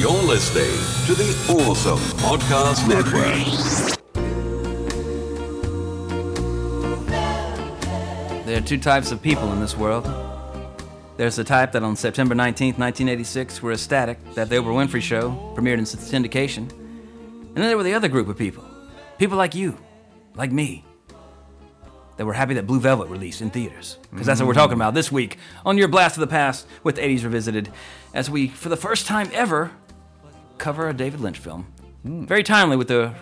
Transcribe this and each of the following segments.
You're listening to the Awesome Podcast Network. There are two types of people in this world. There's the type that on September 19th, 1986, were ecstatic that The Oprah Winfrey Show premiered in syndication. And then there were the other group of people. People like you, like me, that were happy that Blue Velvet released in theaters. Because that's what we're talking about this week on your Blast of the Past with 80s Revisited, as we, for the first time ever, cover a David Lynch film. Very timely with the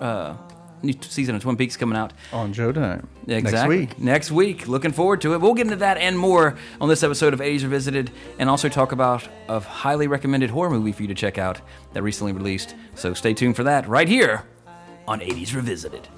uh, new season of Twin Peaks coming out. On Showtime. Exactly. Next week. Next week. Looking forward to it. We'll get into that and more on this episode of 80s Revisited and also talk about a highly recommended horror movie for you to check out that recently released. So stay tuned for that right here on 80s Revisited.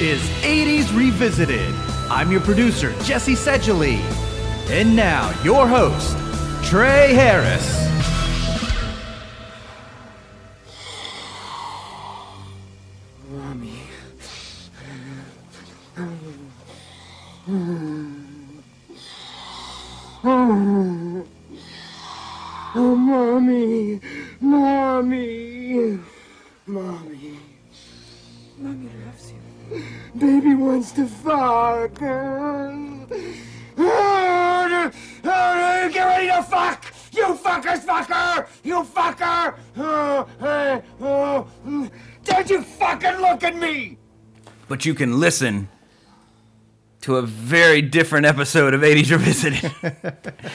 Is 80s Revisited. I'm your producer, Jesse Sedgley. And now, your host, Trey Harris. Mommy, mommy, mommy. Mommy you. Baby wants to fuck. Get ready to fuck! You fuckers, fucker! You fucker! Oh, hey, oh, mm. Don't you fucking look at me! But you can listen to a very different episode of 80s Revisited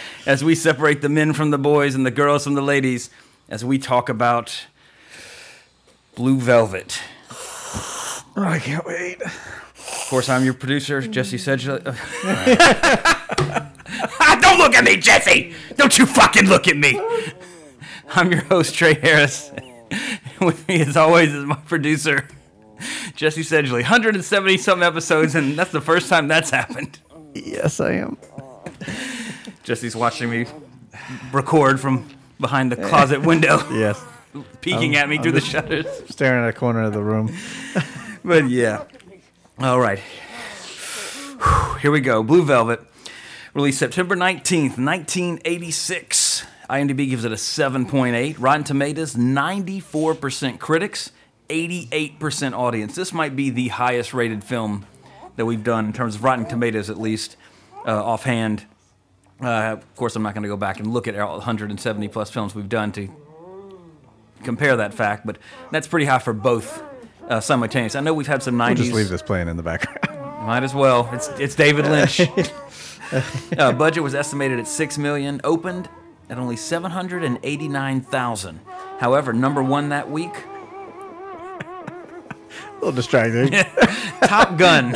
as we separate the men from the boys and the girls from the ladies as we talk about Blue Velvet. Oh, I can't wait. Of course, I'm your producer, Jesse Sedgley. Ah, don't look at me, Jesse! Don't you fucking look at me! I'm your host, Trey Harris. With me, as always, is my producer, Jesse Sedgley. 170 some episodes, and that's the first time that's happened. Yes, I am. Jesse's watching me record from behind the closet window, Yes. peeking I'm- at me I'm through the just- shutters. Staring at a corner of the room. But yeah. All right. Here we go. Blue Velvet, released September 19th, 1986. IMDb gives it a 7.8. Rotten Tomatoes, 94% critics, 88% audience. This might be the highest rated film that we've done in terms of Rotten Tomatoes, at least, uh, offhand. Uh, of course, I'm not going to go back and look at all 170 plus films we've done to compare that fact, but that's pretty high for both uh, simultaneous. I know we've had some 90s. We'll just leave this playing in the background. Might as well. It's it's David Lynch. uh, budget was estimated at six million. Opened at only seven hundred and eighty nine thousand. However, number one that week, a little distracting. Top Gun,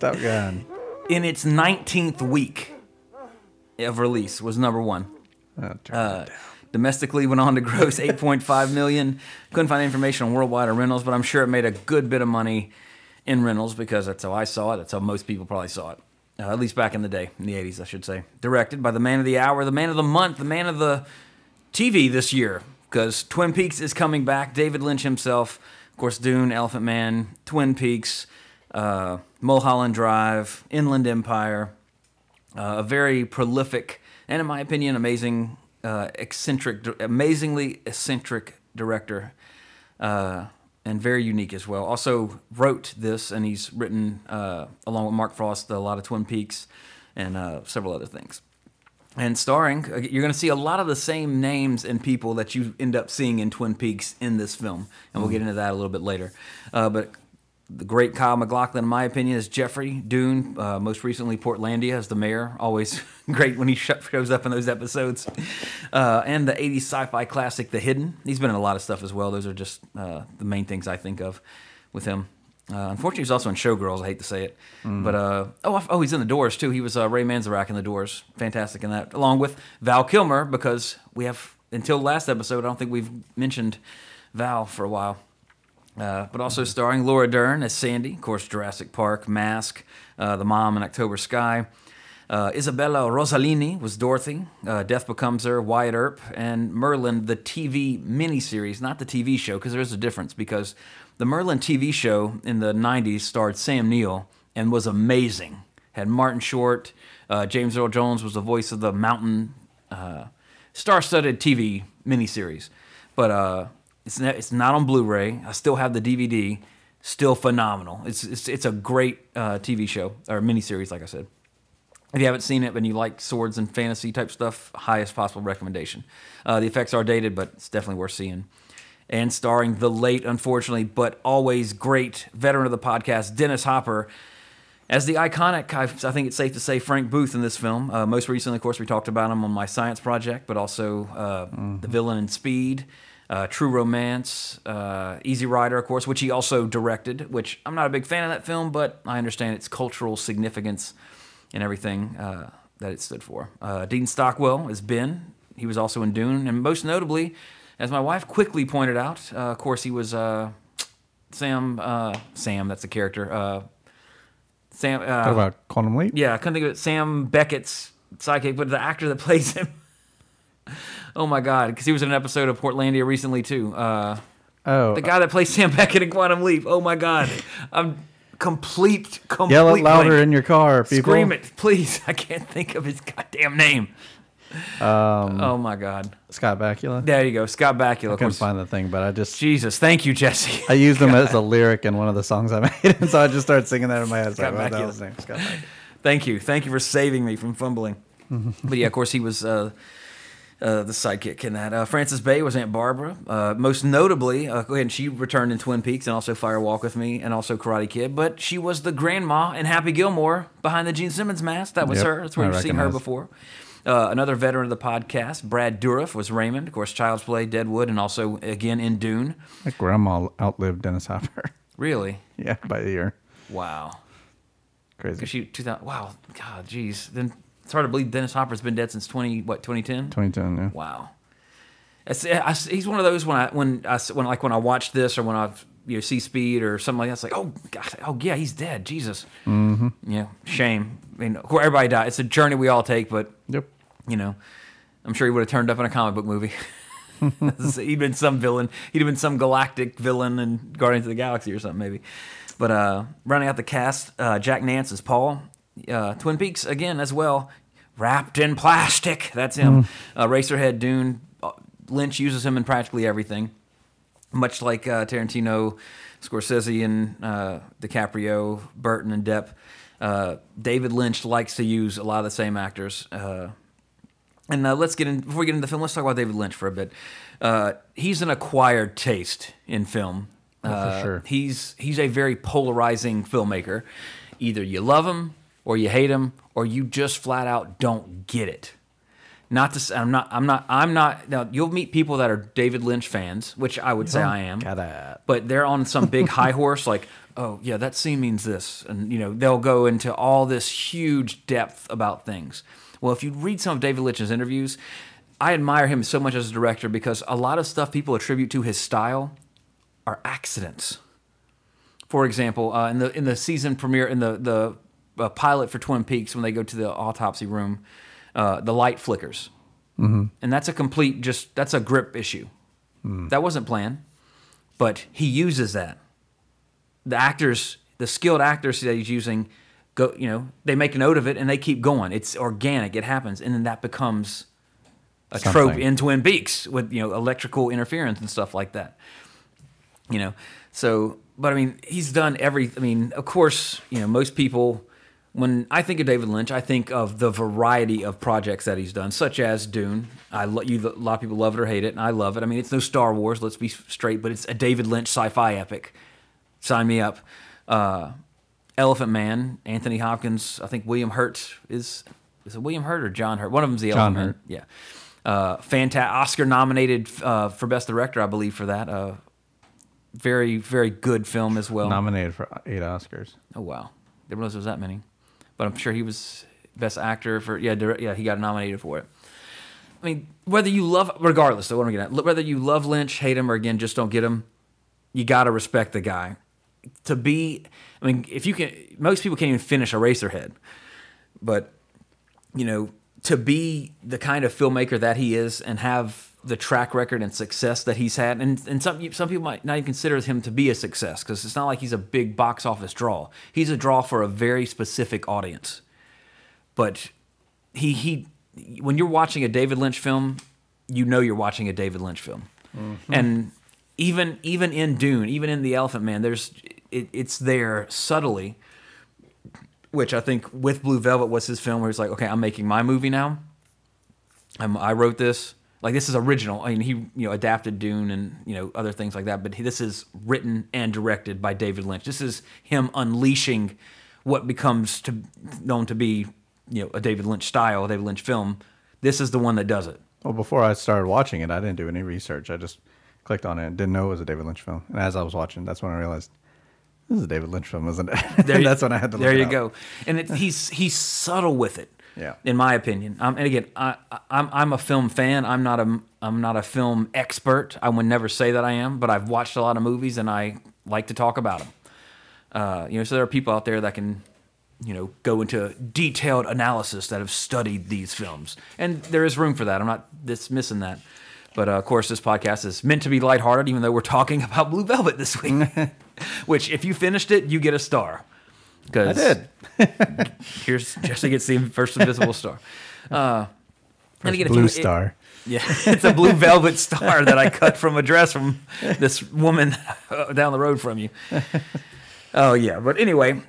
Top Gun. in its nineteenth week of release, was number one. Oh, Uh. Domestically went on to gross 8.5 million. Couldn't find information on worldwide or rentals, but I'm sure it made a good bit of money in rentals because that's how I saw it. That's how most people probably saw it. Uh, at least back in the day, in the 80s, I should say. Directed by the man of the hour, the man of the month, the man of the TV this year, because Twin Peaks is coming back. David Lynch himself, of course, Dune, Elephant Man, Twin Peaks, uh, Mulholland Drive, Inland Empire, uh, a very prolific and, in my opinion, amazing, uh, eccentric, amazingly eccentric director, uh, and very unique as well. Also wrote this, and he's written uh, along with Mark Frost a lot of Twin Peaks and uh, several other things. And starring, uh, you're going to see a lot of the same names and people that you end up seeing in Twin Peaks in this film, and we'll get into that a little bit later. Uh, but the great Kyle MacLachlan, in my opinion, is Jeffrey Dune. Uh, most recently, Portlandia as the mayor. Always great when he shows up in those episodes. Uh, and the 80s sci fi classic, The Hidden. He's been in a lot of stuff as well. Those are just uh, the main things I think of with him. Uh, unfortunately, he's also in Showgirls. I hate to say it, but uh, oh, oh, he's in The Doors too. He was uh, Ray Manzarek in The Doors. Fantastic in that, along with Val Kilmer, because we have until last episode. I don't think we've mentioned Val for a while. Uh, but also starring Laura Dern as Sandy, of course, Jurassic Park, Mask, uh, the mom in October Sky. Uh, Isabella Rossellini was Dorothy. Uh, Death Becomes Her, Wyatt Earp, and Merlin, the TV miniseries, not the TV show, because there is a difference. Because the Merlin TV show in the 90s starred Sam Neill and was amazing. Had Martin Short, uh, James Earl Jones was the voice of the Mountain, uh, star-studded TV miniseries. But uh, it's not, it's not on Blu-ray. I still have the DVD. Still phenomenal. It's it's, it's a great uh, TV show or miniseries, like I said. If you haven't seen it and you like swords and fantasy type stuff, highest possible recommendation. Uh, the effects are dated, but it's definitely worth seeing. And starring the late, unfortunately, but always great veteran of the podcast, Dennis Hopper, as the iconic, I, I think it's safe to say, Frank Booth in this film. Uh, most recently, of course, we talked about him on my science project, but also uh, the villain in Speed, uh, True Romance, uh, Easy Rider, of course, which he also directed. Which I'm not a big fan of that film, but I understand its cultural significance and everything uh, that it stood for. Uh, Dean Stockwell is Ben. He was also in Dune, and most notably, as my wife quickly pointed out, uh, of course, he was uh, Sam. Uh, Sam, that's the character. Uh, Sam. Uh, Talk about Quantum Leap. yeah, I couldn't think of it. Sam Beckett's sidekick, but the actor that plays him. oh my God, because he was in an episode of Portlandia recently too. Uh, Oh, the guy that plays Sam Beckett in Quantum Leap. Oh my God, I'm complete. complete yell it louder blank. in your car, people. Scream it, please. I can't think of his goddamn name. Um, Oh my God. Scott Bakula. There you go, Scott Bakula. I couldn't find the thing, but I just Jesus, thank you, Jesse. I used him as a lyric in one of the songs I made, and so I just started singing that in my head. Scott like, Bakula. Scott Bakula. Thank you. Thank you for saving me from fumbling. but yeah, of course, he was uh, uh, the sidekick in that. Uh, Frances Bay was Aunt Barbara. Uh, most notably, uh, go ahead, and she returned in Twin Peaks and also Fire Walk with Me and also Karate Kid. But she was the grandma in Happy Gilmore behind the Gene Simmons mask. That was Yep, her. That's where I you've seen her before. Uh, another veteran of the podcast, Brad Dourif, was Raymond. Of course, Child's Play, Deadwood, and also again in Dune. My grandma outlived Dennis Hopper. Really? yeah, by a year. Wow. Crazy. She 2000. Wow. God, jeez. Then it's hard to believe Dennis Hopper's been dead since 20 what 2010. 2010. Yeah. Wow. It's, I, he's one of those when I when I when like when I watch this or when I you know see Speed or something like that. It's like oh God, oh yeah, he's dead. Jesus. Mm-hmm. Yeah. Shame. I mean, everybody died. It's a journey we all take, but Yep. you know, I'm sure he would have turned up in a comic book movie. He'd been some villain. He'd have been some galactic villain in Guardians of the Galaxy or something maybe. But uh, running out the cast, uh, Jack Nance is Paul. Uh, Twin Peaks again as well, wrapped in plastic. That's him. Uh, Eraserhead, Dune. uh, Lynch uses him in practically everything, much like uh, Tarantino, Scorsese, and uh, DiCaprio, Burton, and Depp. Uh, David Lynch likes to use a lot of the same actors. Uh, and uh, let's get in before we get into the film. Let's talk about David Lynch for a bit. Uh, he's an acquired taste in film. Oh, for sure. He's he's a very polarizing filmmaker. Either you love him or you hate him, or you just flat out don't get it. Not to say, I'm not I'm not I'm not now you'll meet people that are David Lynch fans, which I would say I am. Got that. But they're on some big high horse, like, oh yeah, that scene means this, and you know they'll go into all this huge depth about things. Well, if you read some of David Lynch's interviews, I admire him so much as a director because a lot of stuff people attribute to his style are accidents. For example, uh, in the in the season premiere in the the uh, pilot for Twin Peaks when they go to the autopsy room, uh, the light flickers, mm-hmm. and that's a complete just that's a grip issue. That wasn't planned, but he uses that. The actors, the skilled actors that he's using, go you know they make a note of it and they keep going. It's organic. It happens, and then that becomes a trope in Twin Peaks with you know electrical interference and stuff like that you know so but i mean he's done every i mean of course you know most people when i think of david lynch i think of the variety of projects that he's done such as dune. I lo- you a lot of people love it or hate it and i love it. I mean it's no star wars let's be straight but it's a david lynch sci-fi epic. Sign me up. Uh, elephant man anthony hopkins i think william hurt is is it william hurt or john hurt? One of them's the John elephant man. Hurt. yeah. Uh, fantastic oscar nominated uh, for best director i believe for that. Uh, very very good film as well. Nominated for eight Oscars. oh wow, didn't realize there was that many, but I'm sure he was best actor for yeah direct, yeah he got nominated for it. I mean, whether you love regardless, though, what I'm getting at, whether you love Lynch, hate him, or again just don't get him, you got to respect the guy. To be, I mean, if you can, most people can't even finish Eraserhead, but you know, to be the kind of filmmaker that he is and have the track record and success that he's had, and, and some some people might not even consider him to be a success because it's not like he's a big box office draw. He's a draw for a very specific audience. But he he, when you're watching a David Lynch film, you know you're watching a David Lynch film, mm-hmm. and even even in Dune, even in The Elephant Man, there's it, it's there subtly which I think with Blue Velvet was his film where he's like, okay, I'm making my movie now. I'm, I wrote this. Like this is original. I mean, he you know adapted Dune and you know other things like that, but he, this is written and directed by David Lynch. This is him unleashing what becomes to known to be you know a David Lynch style, a David Lynch film. This is the one that does it. Well, before I started watching it, I didn't do any research. I just clicked on it and didn't know it was a David Lynch film. And as I was watching, that's when I realized this is a David Lynch film, isn't it? There you- that's when I had to. Look There you go. And it, he's he's subtle with it. Yeah. In my opinion, um, and again, I, I'm I'm a film fan. I'm not a I'm not a film expert. I would never say that I am, but I've watched a lot of movies and I like to talk about them. Uh, you know, so there are people out there that can, you know, go into detailed analysis that have studied these films, and there is room for that. I'm not dismissing that. But uh, of course, this podcast is meant to be lighthearted, even though we're talking about Blue Velvet this week. Which, if you finished it, you get a star. I 'Cause did. Here's Jesse gets the first invisible star. Uh, again, Blue you- it- Star. yeah, it's a blue velvet star that I cut from a dress from this woman down the road from you. Oh yeah, but anyway,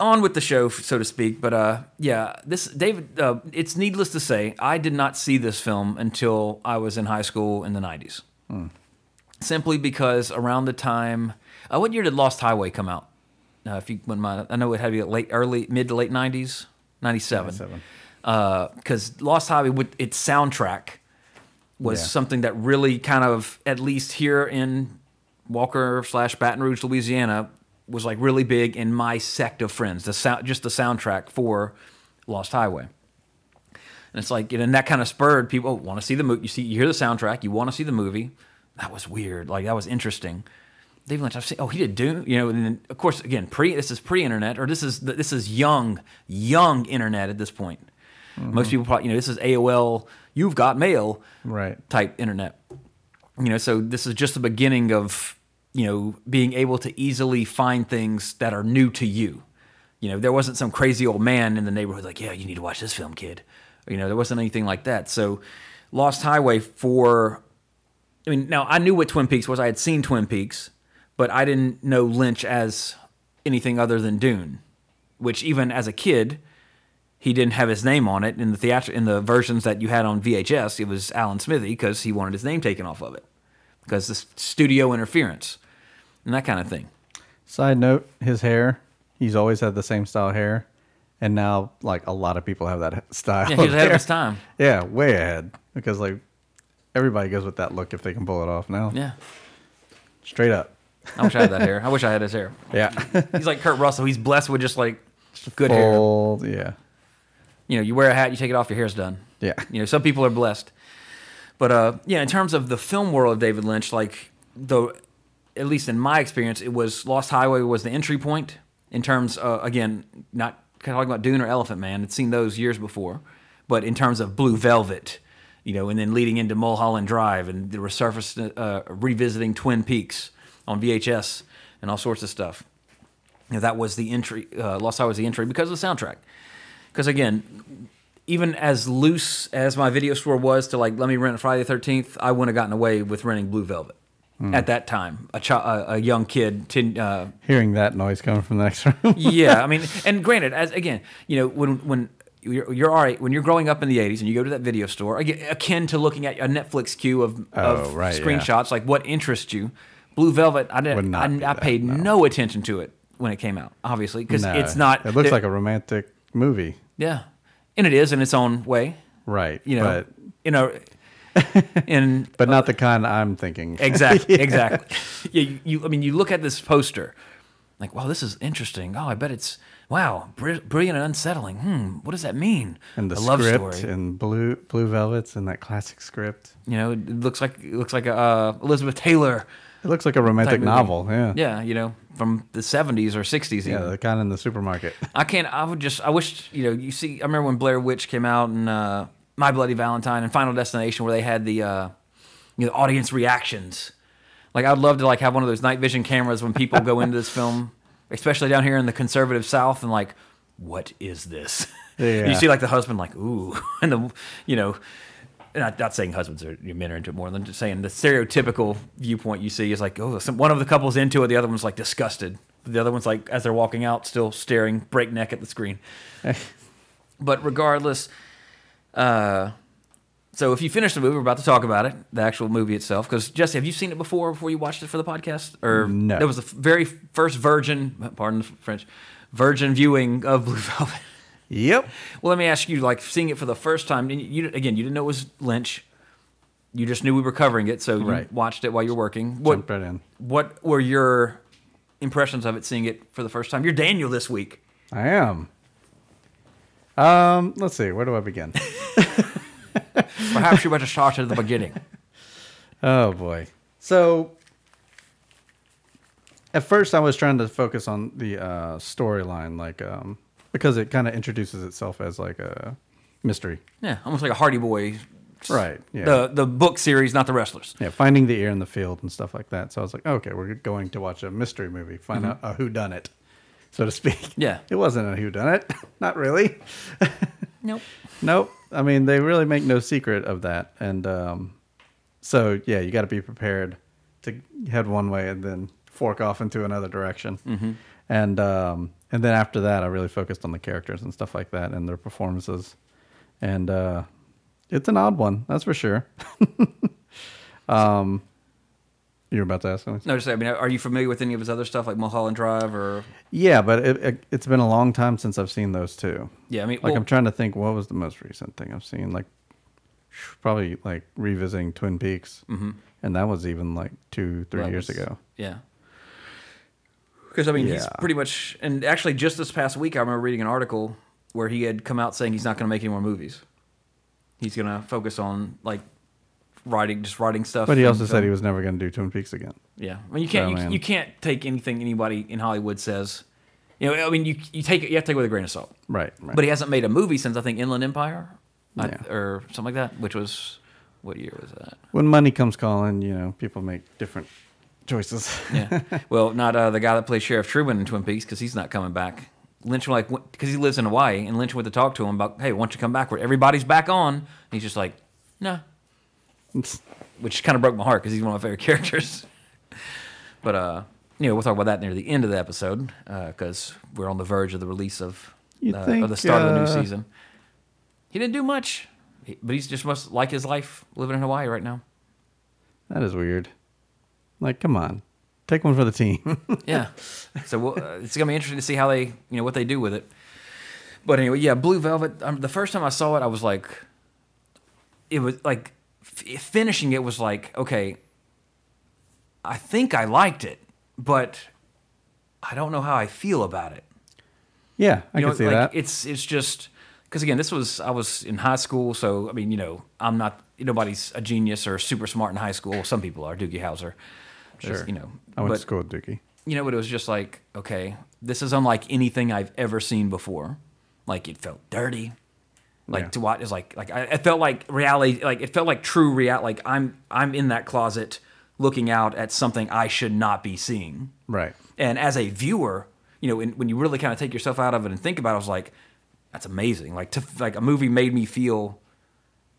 on with the show, so to speak. But uh, yeah, this David. Uh, it's needless to say, I did not see this film until I was in high school in the '90s. Simply because around the time, uh, what year did Lost Highway come out? Uh, if you wouldn't mind, I know it had to be late, early, mid to late '90s, '97 97. because Lost Highway, with its soundtrack, was Yeah. something that really kind of, at least here in Walker slash Baton Rouge, Louisiana, was like really big in my sect of friends. The sound, just the soundtrack for Lost Highway. And it's like, you know, and that kind of spurred people oh, want to see the movie. You see, you hear the soundtrack, you want to see the movie. That was weird. Like that was interesting. David Lynch, I've seen. Oh, he did Dune. You know, and then of course, again, pre. This is pre-internet, or this is this is young, young internet at this point. Most mm-hmm. people probably, you know, this is AOL. You've got mail, Right. Type internet. You know, so this is just the beginning of you know being able to easily find things that are new to you. You know, there wasn't some crazy old man in the neighborhood like, yeah, you need to watch this film, kid. You know, there wasn't anything like that. So, Lost Highway for I mean, now I knew what Twin Peaks was. I had seen Twin Peaks, but I didn't know Lynch as anything other than Dune. Which even as a kid, he didn't have his name on it in the theater in the versions that you had on VHS. It was Alan Smithee because he wanted his name taken off of it because the studio interference and that kind of thing. Side note: His hair. He's always had the same style hair, and now like a lot of people have that style. Yeah, he was ahead of his time. Yeah, way ahead because like everybody goes with that look if they can pull it off now. Yeah, Straight up. I wish I had that hair. I wish I had his hair. Yeah. He's like Kurt Russell. He's blessed with just like good hair. Full, yeah. You know, you wear a hat, you take it off, your hair's done. Yeah. You know, some people are blessed. But uh, yeah, in terms of the film world of David Lynch, like the at least in my experience, it was Lost Highway was the entry point in terms uh, again, not talking about Dune or Elephant Man. I'd seen those years before, but in terms of Blue Velvet, you know, and then leading into Mulholland Drive and the resurface, uh, revisiting Twin Peaks on VHS and all sorts of stuff. You know, that was the entry. Uh, Lost Highway was the entry because of the soundtrack. Because again, even as loose as my video store was to like let me rent Friday the Thirteenth, I wouldn't have gotten away with renting Blue Velvet at that time. A, chi- a, a young kid, ten, uh, Hearing that noise coming from the next room. yeah. I mean, and granted, as again, you know, when when you're, you're all right when you're growing up in the '80s and you go to that video store, akin to looking at a Netflix queue of, of Oh, right, yeah. screenshots, like what interests you. Blue Velvet, I didn't. I, I that, paid no. no attention to it when it came out, obviously, because No, it's not. It looks like a romantic movie. yeah, and it is in its own way. Right. You know, But you know, in but not the kind I'm thinking. exactly, exactly. Yeah, you, you. I mean, you look at this poster, like, wow, this is interesting. Oh, I bet it's wow, br- brilliant and unsettling. Hmm, what does that mean? And the a love script story. and blue blue velvets and that classic script. You know, it looks like it looks like uh, Elizabeth Taylor It looks like a romantic novel. Yeah. Yeah, you know, from the 70s or 60s. Yeah, even. the kind of in the supermarket. I can't. I would just. I wish you know. You see, I remember when Blair Witch came out and uh, My Bloody Valentine and Final Destination, where they had the uh, you know audience reactions. Like I'd love to like have one of those night vision cameras when people go into this film, especially down here in the conservative South, and like, what is this? Yeah. you see like the husband like ooh, and the you know. Not, not saying husbands know, men are into it more than just saying the stereotypical viewpoint you see is like oh some, one of the couple's into it the other one's like disgusted the other one's like as they're walking out still staring breakneck at the screen but regardless, uh, so if you finish the movie, we're about to talk about it, the actual movie itself. Because Jesse, have you seen it before? Before you watched it for the podcast, or No. That was the f- very first virgin, pardon the French, virgin viewing of Blue Velvet. Yep. well, let me ask you, like seeing it for the first time. You again, you didn't know it was Lynch. You just knew we were covering it, so you Right. watched it while you're working. What Jumped right in. what were your impressions of it seeing it for the first time? You're Daniel this week. I am. Um, let's see. Where do I begin? Perhaps you better start at the beginning. Oh boy. So at first I was trying to focus on the uh, storyline, like um, because it kind of introduces itself as like a mystery. Yeah, almost like a Hardy Boy. Right. Yeah. The the book series, not the wrestlers. yeah, finding the ear in the field and stuff like that. So I was like, okay, we're going to watch a mystery movie, find out a who done it, so to speak. Mm-hmm. Yeah. It wasn't a who done it. Not really. Nope. Nope. I mean, they really make no secret of that. And um, so, yeah, you got to be prepared to head one way and then fork off into another direction. Mm-hmm. And um, and then after that, I really focused on the characters and stuff like that and their performances. And uh, it's an odd one, that's for sure. um, you were about to ask something? No, just I mean, are you familiar with any of his other stuff like Mulholland Drive or? Yeah, but it, it, it's been a long time since I've seen those two. Yeah, I mean, Like well, I'm trying to think, what was the most recent thing I've seen? Like probably like revisiting Twin Peaks, mm-hmm. and that was even like two, three that years was- ago. Yeah. Because I mean, he's pretty much, and actually, just this past week, I remember reading an article where he had come out saying he's not going to make any more movies. He's going to focus on like writing, just writing stuff. But he also said he was never going to do Twin Peaks again. Yeah, I mean, you can't So, you, you can't take anything anybody in Hollywood says. You know, I mean, you you take it, you have to take it with a grain of salt. Right. right. But he hasn't made a movie since I think Inland Empire, I- Yeah. or something like that, which was what year was that? when money comes calling, you know, people make different choices. Yeah. well, not uh, the guy that plays Sheriff Truman in Twin Peaks because he's not coming back. Lynch like because he lives in Hawaii, and Lynch went to talk to him about, hey, why don't you come back? Where everybody's back on. And he's just like, no, which kind of broke my heart because he's one of my favorite characters. but uh, you know, we'll talk about that near the end of the episode because we're on the verge of the release of, uh, of think, the start of the new uh, season. He didn't do much, but he's just must like his life living in Hawaii right now. that is weird. Like, come on, take one for the team. Yeah. So we'll, uh, it's gonna be interesting to see how they, you know, what they do with it. But anyway, yeah, Blue Velvet. Um, the first time I saw it, I was like, it was like f- finishing it was like, okay, I think I liked it, but I don't know how I feel about it. yeah, I You can know, see like that. it's it's just because again, this was I was in high school, so I mean, you know, I'm not nobody's a genius or super smart in high school. Some people are. Doogie Howser, There's, Sure. you know, I went but- to school with Dookie. you know, but it was just like, okay, this is unlike anything I've ever seen before. Like it felt dirty. Like Yeah. to watch is like like I, it felt like reality. Like it felt like true reality. Like I'm I'm in that closet looking out at something I should not be seeing. Right. And as a viewer, you know, when, when you really kind of take yourself out of it and think about it, I was like, that's amazing. Like to like a movie made me feel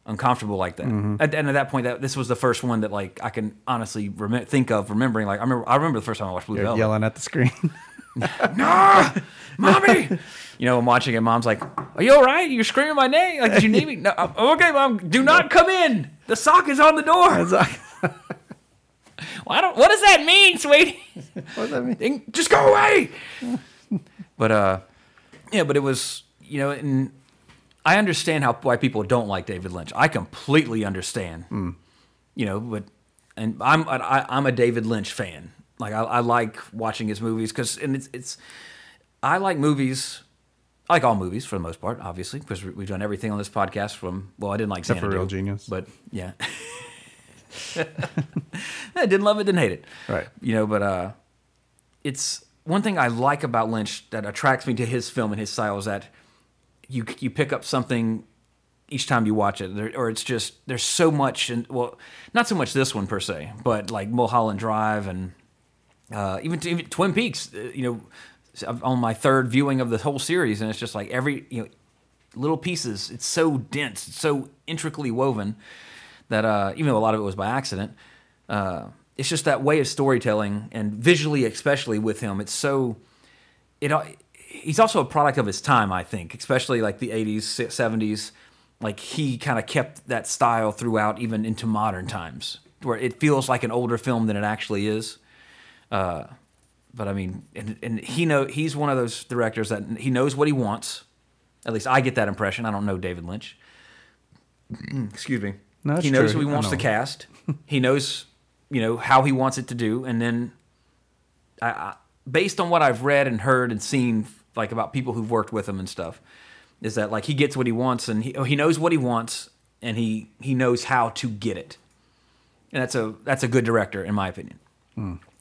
uncomfortable like that. Mm-hmm. And, and at that point, that this was the first one that like I can honestly rem- think of remembering. Like I remember, I remember the first time I watched Blue You're Velvet. yelling at the screen. No, mommy. You know, I'm watching it. Mom's like, "Are you all right? You're screaming my name. Like, did you need me? No, I'm- okay, mom. Do not come in. The sock is on the door. Well, I don't. What does that mean, sweetie? what does that mean? Just go away. but uh, yeah, but it was you know, and I understand how why people don't like David Lynch. I completely understand. You know, but and I'm I, I'm a David Lynch fan. Like I, I like watching his movies because and it's it's I like movies. I like all movies for the most part, obviously, because we've done everything on this podcast. From well, I didn't like Except for Real Genius. but yeah. I didn't love it, didn't hate it. Right. You know, but uh, it's one thing I like about Lynch that attracts me to his film and his style is that you you pick up something each time you watch it, or it's just there's so much, and well, not so much this one per se, but like Mulholland Drive and uh, even, even Twin Peaks. uh, You know, on my third viewing of the whole series, and it's just like every you know little pieces. It's so dense, it's so intricately woven that uh, even though a lot of it was by accident, uh, it's just that way of storytelling and visually, especially with him. It's so it. He's also a product of his time, I think, especially like the '80s, '70s. Like he kind of kept that style throughout, even into modern times, where it feels like an older film than it actually is. Uh, but I mean, and, and he know he's one of those directors that he knows what he wants. At least I get that impression. I don't know David Lynch. Excuse me. No, he knows true. who he wants to cast. he knows, you know, how he wants it to do, and then, I, I, based on what I've read and heard and seen, like about people who've worked with him and stuff, is that like he gets what he wants and he he knows what he wants and he he knows how to get it, and that's a that's a good director in my opinion.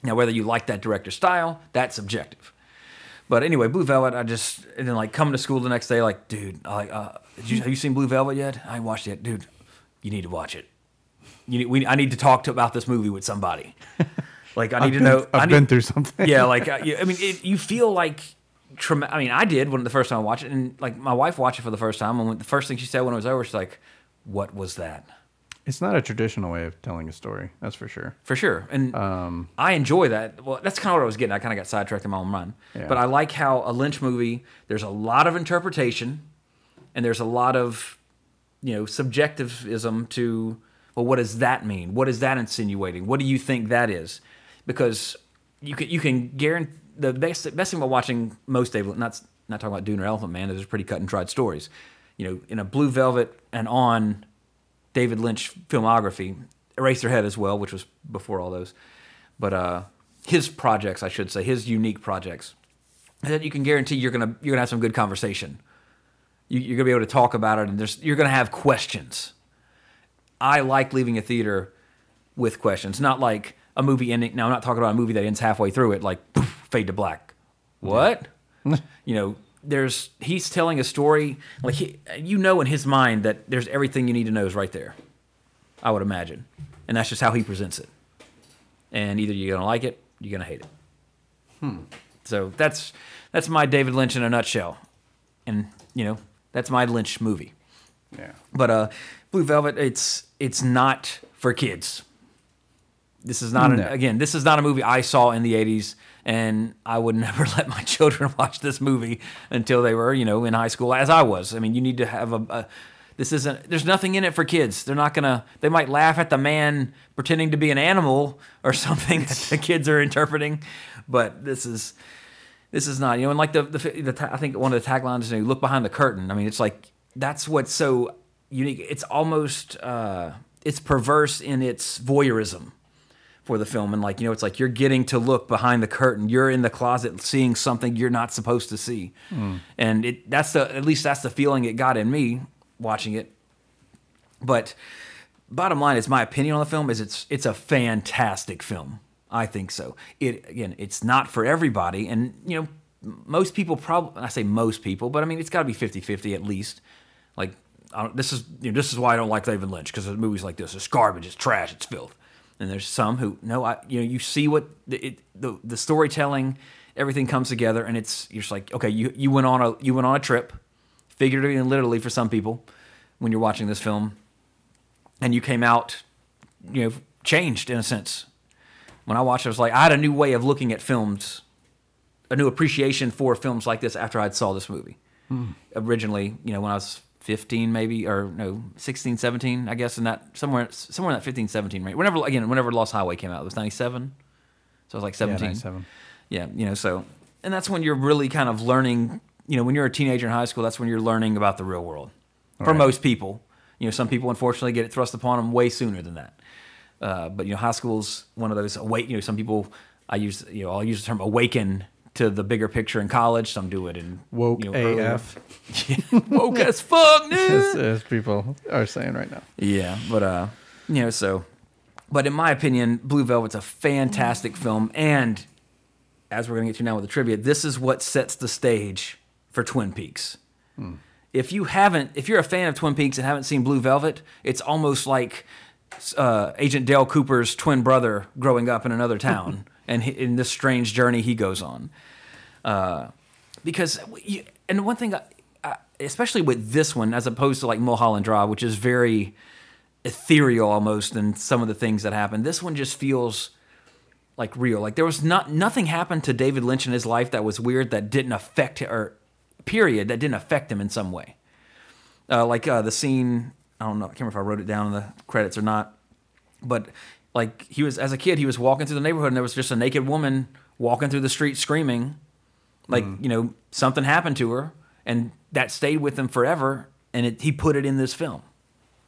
Now, whether you like that director's style, that's subjective. But anyway, Blue Velvet, I just and then like coming to school the next day, like, dude, I like, uh, you, have you seen Blue Velvet yet? I ain't watched it, yet. dude. You need to watch it. You need, we, I need to talk to about this movie with somebody. Like, I need I've to know. I I've need- been through something. yeah, like you- I mean, it, you feel like. Trauma- I mean, I did when the first time I watched it, and like my wife watched it for the first time, and when, the first thing she said when it was over, she's like, "What was that?" It's not a traditional way of telling a story. That's for sure. for sure. And Um, I enjoy that. Well, that's kind of what I was getting. I kind of got sidetracked in my own run, Yeah. But I like how a Lynch movie. There's a lot of interpretation, and there's a lot of, you know, subjectivism to. Well, what does that mean? What is that insinuating? What do you think that is? Because you can you can guarantee the best best thing about watching most David not not talking about Dune or Elephant Man. Those are pretty cut and dried stories. You know, in a Blue Velvet and on David Lynch filmography, Eraserhead as well, which was before all those. But uh, his projects, I should say, his unique projects, that you can guarantee you're gonna you're gonna have some good conversation. You, you're gonna be able to talk about it, and there's you're gonna have questions. I like leaving a theater with questions, not like a movie ending. Now I'm not talking about a movie that ends halfway through it, like poof, fade to black. What? you know, there's he's telling a story like he, you know in his mind that there's everything you need to know is right there. I would imagine, and that's just how he presents it. And either you're gonna like it, you're gonna hate it. Hmm. So that's that's my David Lynch in a nutshell, and you know that's my Lynch movie. Yeah. But uh, Blue Velvet, it's it's not for kids. This is not an, again. This is not a movie I saw in the '80s, and I would never let my children watch this movie until they were, you know, in high school, as I was. I mean, you need to have a. a this isn't. There's nothing in it for kids. They're not gonna. They might laugh at the man pretending to be an animal or something that the kids are interpreting, but this is this is not you know and like the the, the I think one of the taglines is you know, look behind the curtain. I mean it's like that's what's so unique. It's almost uh, it's perverse in its voyeurism for the film and like you know it's like you're getting to look behind the curtain. You're in the closet seeing something you're not supposed to see, and it that's the at least that's the feeling it got in me watching it. But bottom line is my opinion on the film is it's it's a fantastic film. I think so. It again, it's not for everybody, and you know, most people probably I say most people, but I mean it's got to be 50-50 at least. Like this is you know, this is why I don't like David Lynch because movies like this it's garbage, it's trash, it's filth. And there's some who no, I you know you see what the it, the, the storytelling, everything comes together, and it's you're just like okay, you you went on a you went on a trip, figuratively and literally for some people, when you're watching this film, and you came out, you know, changed in a sense. When I watched it, I was like, I had a new way of looking at films, a new appreciation for films like this after I'd saw this movie. Hmm. Originally, you know, when I was 15 maybe, or no, 16, 17, I guess, in that, somewhere somewhere in that 15, 17 range. Whenever, again, whenever Lost Highway came out, it was 97. So I was like 17. 97. Yeah, you know, so and that's when you're really kind of learning, you know, when you're a teenager in high school, that's when you're learning about the real world. For Right. most people. You know, some people unfortunately get it thrust upon them way sooner than that. Uh, but you know, high school's one of those awake. You know, some people I use you know I'll use the term awaken to the bigger picture in college. Some do it in Woke you know. AF, woke as fuck, as, as people are saying right now. Yeah, but uh, you know, so but in my opinion, Blue Velvet's a fantastic film, and as we're going to get to now with the trivia, this is what sets the stage for Twin Peaks. If you haven't, if you're a fan of Twin Peaks and haven't seen Blue Velvet, it's almost like uh, Agent Dale Cooper's twin brother growing up in another town and in this strange journey he goes on. Uh, because, you, and one thing, I, I, especially with this one, as opposed to like Mulholland Drive, which is very ethereal almost in some of the things that happen, this one just feels like real. Like there was not nothing happened to David Lynch in his life that was weird that didn't affect or period that didn't affect him in some way. Uh, like uh, the scene, I don't know, I can't remember if I wrote it down in the credits or not, but like he was as a kid, he was walking through the neighborhood and there was just a naked woman walking through the street screaming, like you know something happened to her, and that stayed with him forever. And it, he put it in this film.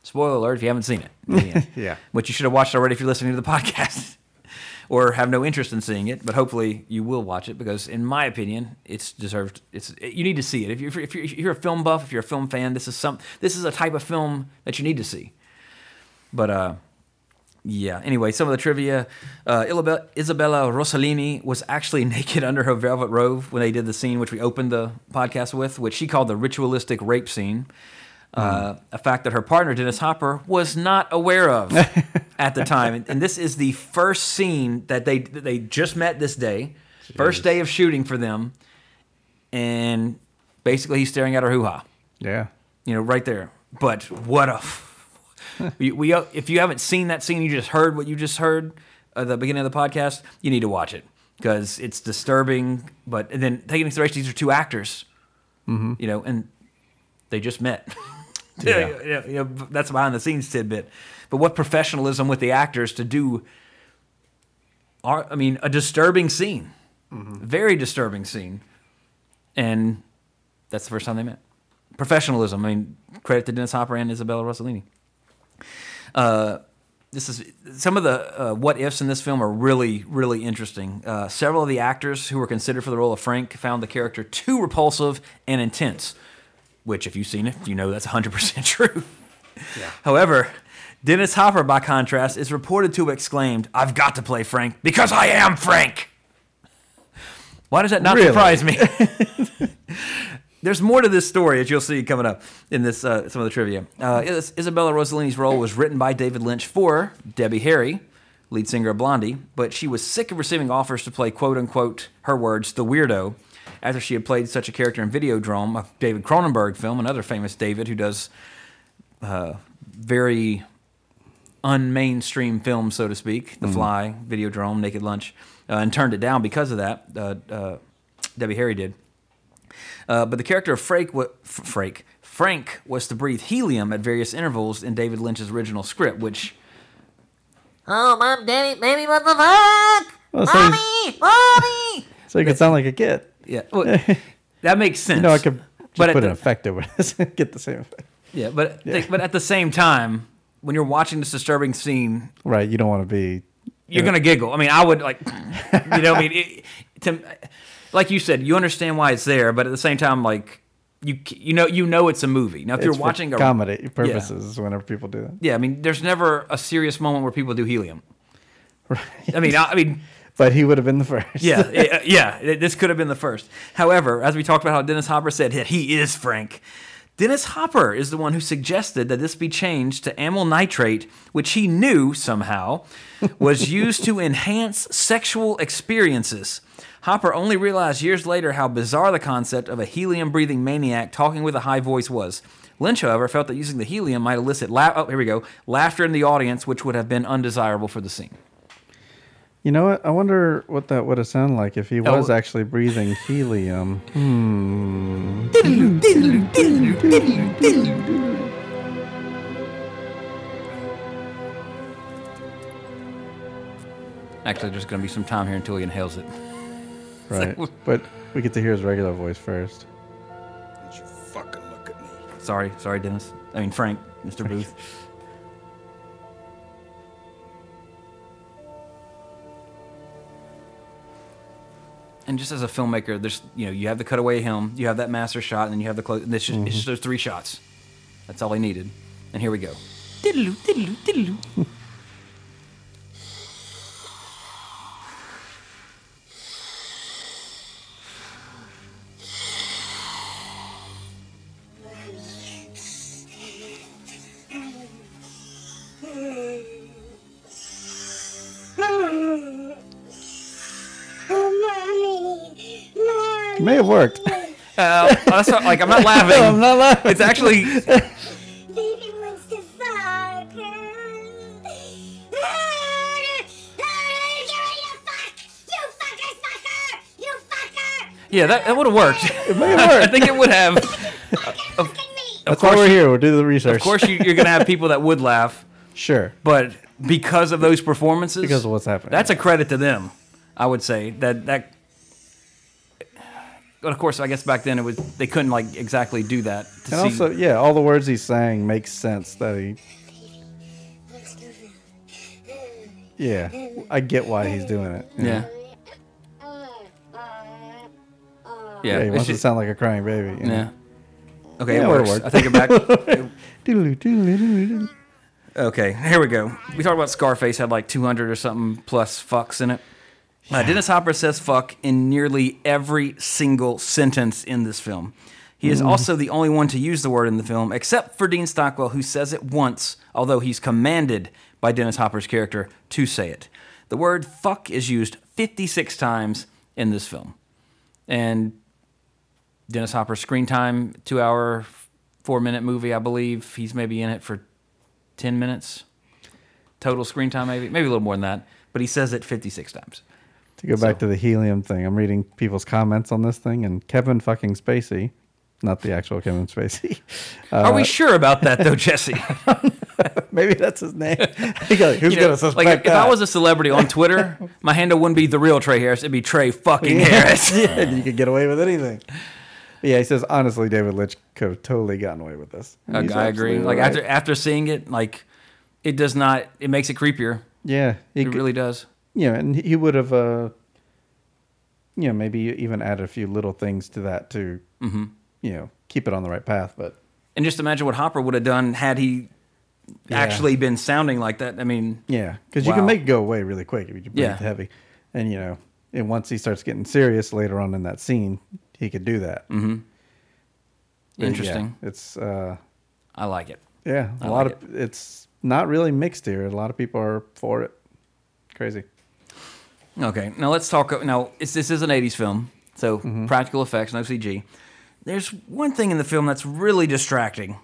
Spoiler alert if you haven't seen it. Yeah. Which you should have watched already if you're listening to the podcast. or have no interest in seeing it, but hopefully you will watch it because, in my opinion, it's deserved. It's you need to see it. If you're, if you're, if you're a film buff, if you're a film fan, this is some this is a type of film that you need to see. But uh, yeah. Anyway, some of the trivia: uh, Isabella Rossellini was actually naked under her velvet robe when they did the scene, which we opened the podcast with, which she called the ritualistic rape scene. Uh, a fact that her partner Dennis Hopper was not aware of at the time, and, and this is the first scene that they that they just met this day, first day of shooting for them, and basically he's staring at her hoo ha Yeah. you know, right there. But what a we, we if you haven't seen that scene, you just heard what you just heard at the beginning of the podcast. You need to watch it because it's disturbing. But and then taking into consideration these are two actors, mm-hmm. you know, and they just met. Yeah. you know, you know, that's a behind the scenes tidbit. But what professionalism with the actors to do. Are, I mean, a disturbing scene, mm-hmm. very disturbing scene, and that's the first time they met professionalism. I mean, credit to Dennis Hopper and Isabella Rossellini. Uh, this is some of the uh, what ifs in this film are really, really interesting. Uh, several of the actors who were considered for the role of Frank found the character too repulsive and intense, which, if you've seen it, you know that's 100% true. However, Dennis Hopper, by contrast, is reported to have exclaimed, I've got to play Frank because I am Frank. Why does that not Really? surprise me? There's more to this story, as you'll see coming up in this uh, some of the trivia. Uh, Is- Isabella Rossellini's role was written by David Lynch for Debbie Harry, lead singer of Blondie, but she was sick of receiving offers to play "quote unquote" her words the weirdo, after she had played such a character in Videodrome, a David Cronenberg film, another famous David who does uh, very unmainstream films, so to speak. The Fly, Videodrome, Naked Lunch, uh, and turned it down because of that. Uh, uh, Debbie Harry did. Uh, but the character of Frank, wa- F- Frank, Frank was to breathe helium at various intervals in David Lynch's original script, which Oh, mom, daddy, baby, what the fuck? Well, so, Mommy, mommy. so you could sound like a kid. yeah, well, that makes sense. You know, I could just But at put the- an effect over this and get the same effect. yeah, but but at the same time, when you're watching this disturbing scene, Right. You don't want to be. you're gonna giggle. I mean, I would like, you know, I mean, it, to, like you said, you understand why it's there, but at the same time, like you you know you know it's a movie. Now, if you're it's for watching a comedy purposes whenever people do that. yeah, I mean, there's never a serious moment where people do helium. Right. I mean, I, I mean, But he would have been the first. yeah, yeah, yeah. This could have been the first. However, as we talked about how Dennis Hopper said that he is Frank, Dennis Hopper is the one who suggested that this be changed to amyl nitrate, which he knew somehow was used to enhance sexual experiences. Hopper only realized years later how bizarre the concept of a helium breathing maniac talking with a high voice was. Lynch, however, felt that using the helium might elicit la- oh, here we go, laughter in the audience, which would have been undesirable for the scene. You know what? I wonder what that would have sounded like if he Oh. was actually breathing helium. Hmm. Actually, there's going to be some time here until he inhales it. Right. but we get to hear his regular voice first. Don't you fucking look at me. Sorry, sorry, Dennis. I mean Frank, Mr. Booth. and just as a filmmaker, there's you know you have the cutaway him, you have that master shot, and then you have the close. And it's just, it's just those three shots. That's all he needed. And here we go. Diddle-oo, diddle-oo, diddle-oo. That's not, like I'm not laughing. I'm not laughing. It's actually Baby wants to fuck. You fucker, fucker! You fucker! yeah, that, that would have worked. It may have I worked. think it would have. Of, at me! That's why we're here. We'll do the research. Of course, you, you're gonna have people that would laugh, Sure. but because of those performances, Because of what's happening. that's a credit to them. I would say that that. But of course, I guess back then it was they couldn't like exactly do that. To And see, also, yeah, all the words he's saying makes sense that he. Yeah, I get why he's doing it. you know? yeah, yeah, Yeah, he it's wants to just- sound like a crying baby. you know? yeah. Okay, Yeah, it it works. worked. I take it back. Okay, here we go. We talked about Scarface had like 200 or something plus fucks in it. Uh, Dennis Hopper says fuck in nearly every single sentence in this film. He is also the only one to use the word in the film, except for Dean Stockwell, who says it once, although he's commanded by Dennis Hopper's character to say it. The word fuck is used 56 times in this film. And Dennis Hopper's screen time, two hour, four minute movie, I believe. He's maybe in it for 10 minutes total screen time, maybe, maybe a little more than that. But he says it 56 times. To go back to the helium thing, I'm reading people's comments on this thing, and Kevin fucking Spacey, not the actual Kevin Spacey. Are we uh, sure about that, though, Jesse? Maybe that's his name. Who's You know, gonna suspect like, if, if? I was a celebrity on Twitter, my handle wouldn't be the real Trey Harris. It'd be Trey fucking Harris. yeah, you could get away with anything. Yeah, he says honestly, David Lynch could have totally gotten away with this. And I, agree. Like right. after after seeing it, like it does not. It makes it creepier. yeah, It could- really does. Yeah, and he would have, uh, you know, maybe even added a few little things to that to, Mm-hmm. you know, keep it on the right path. But And just imagine what Hopper would have done had he Yeah. actually been sounding like that. I mean, yeah, because you can make it go away really quick if you breathe Yeah. heavy, and you know, and once he starts getting serious later on in that scene, he could do that. Mm-hmm. interesting. it's uh, I like it. yeah, a I lot like of it's not really mixed here. A lot of people are for it. Crazy. Okay, now let's talk. Now, it's, this is an 80s film, so Mm-hmm. practical effects, no CG. There's one thing in the film that's really distracting,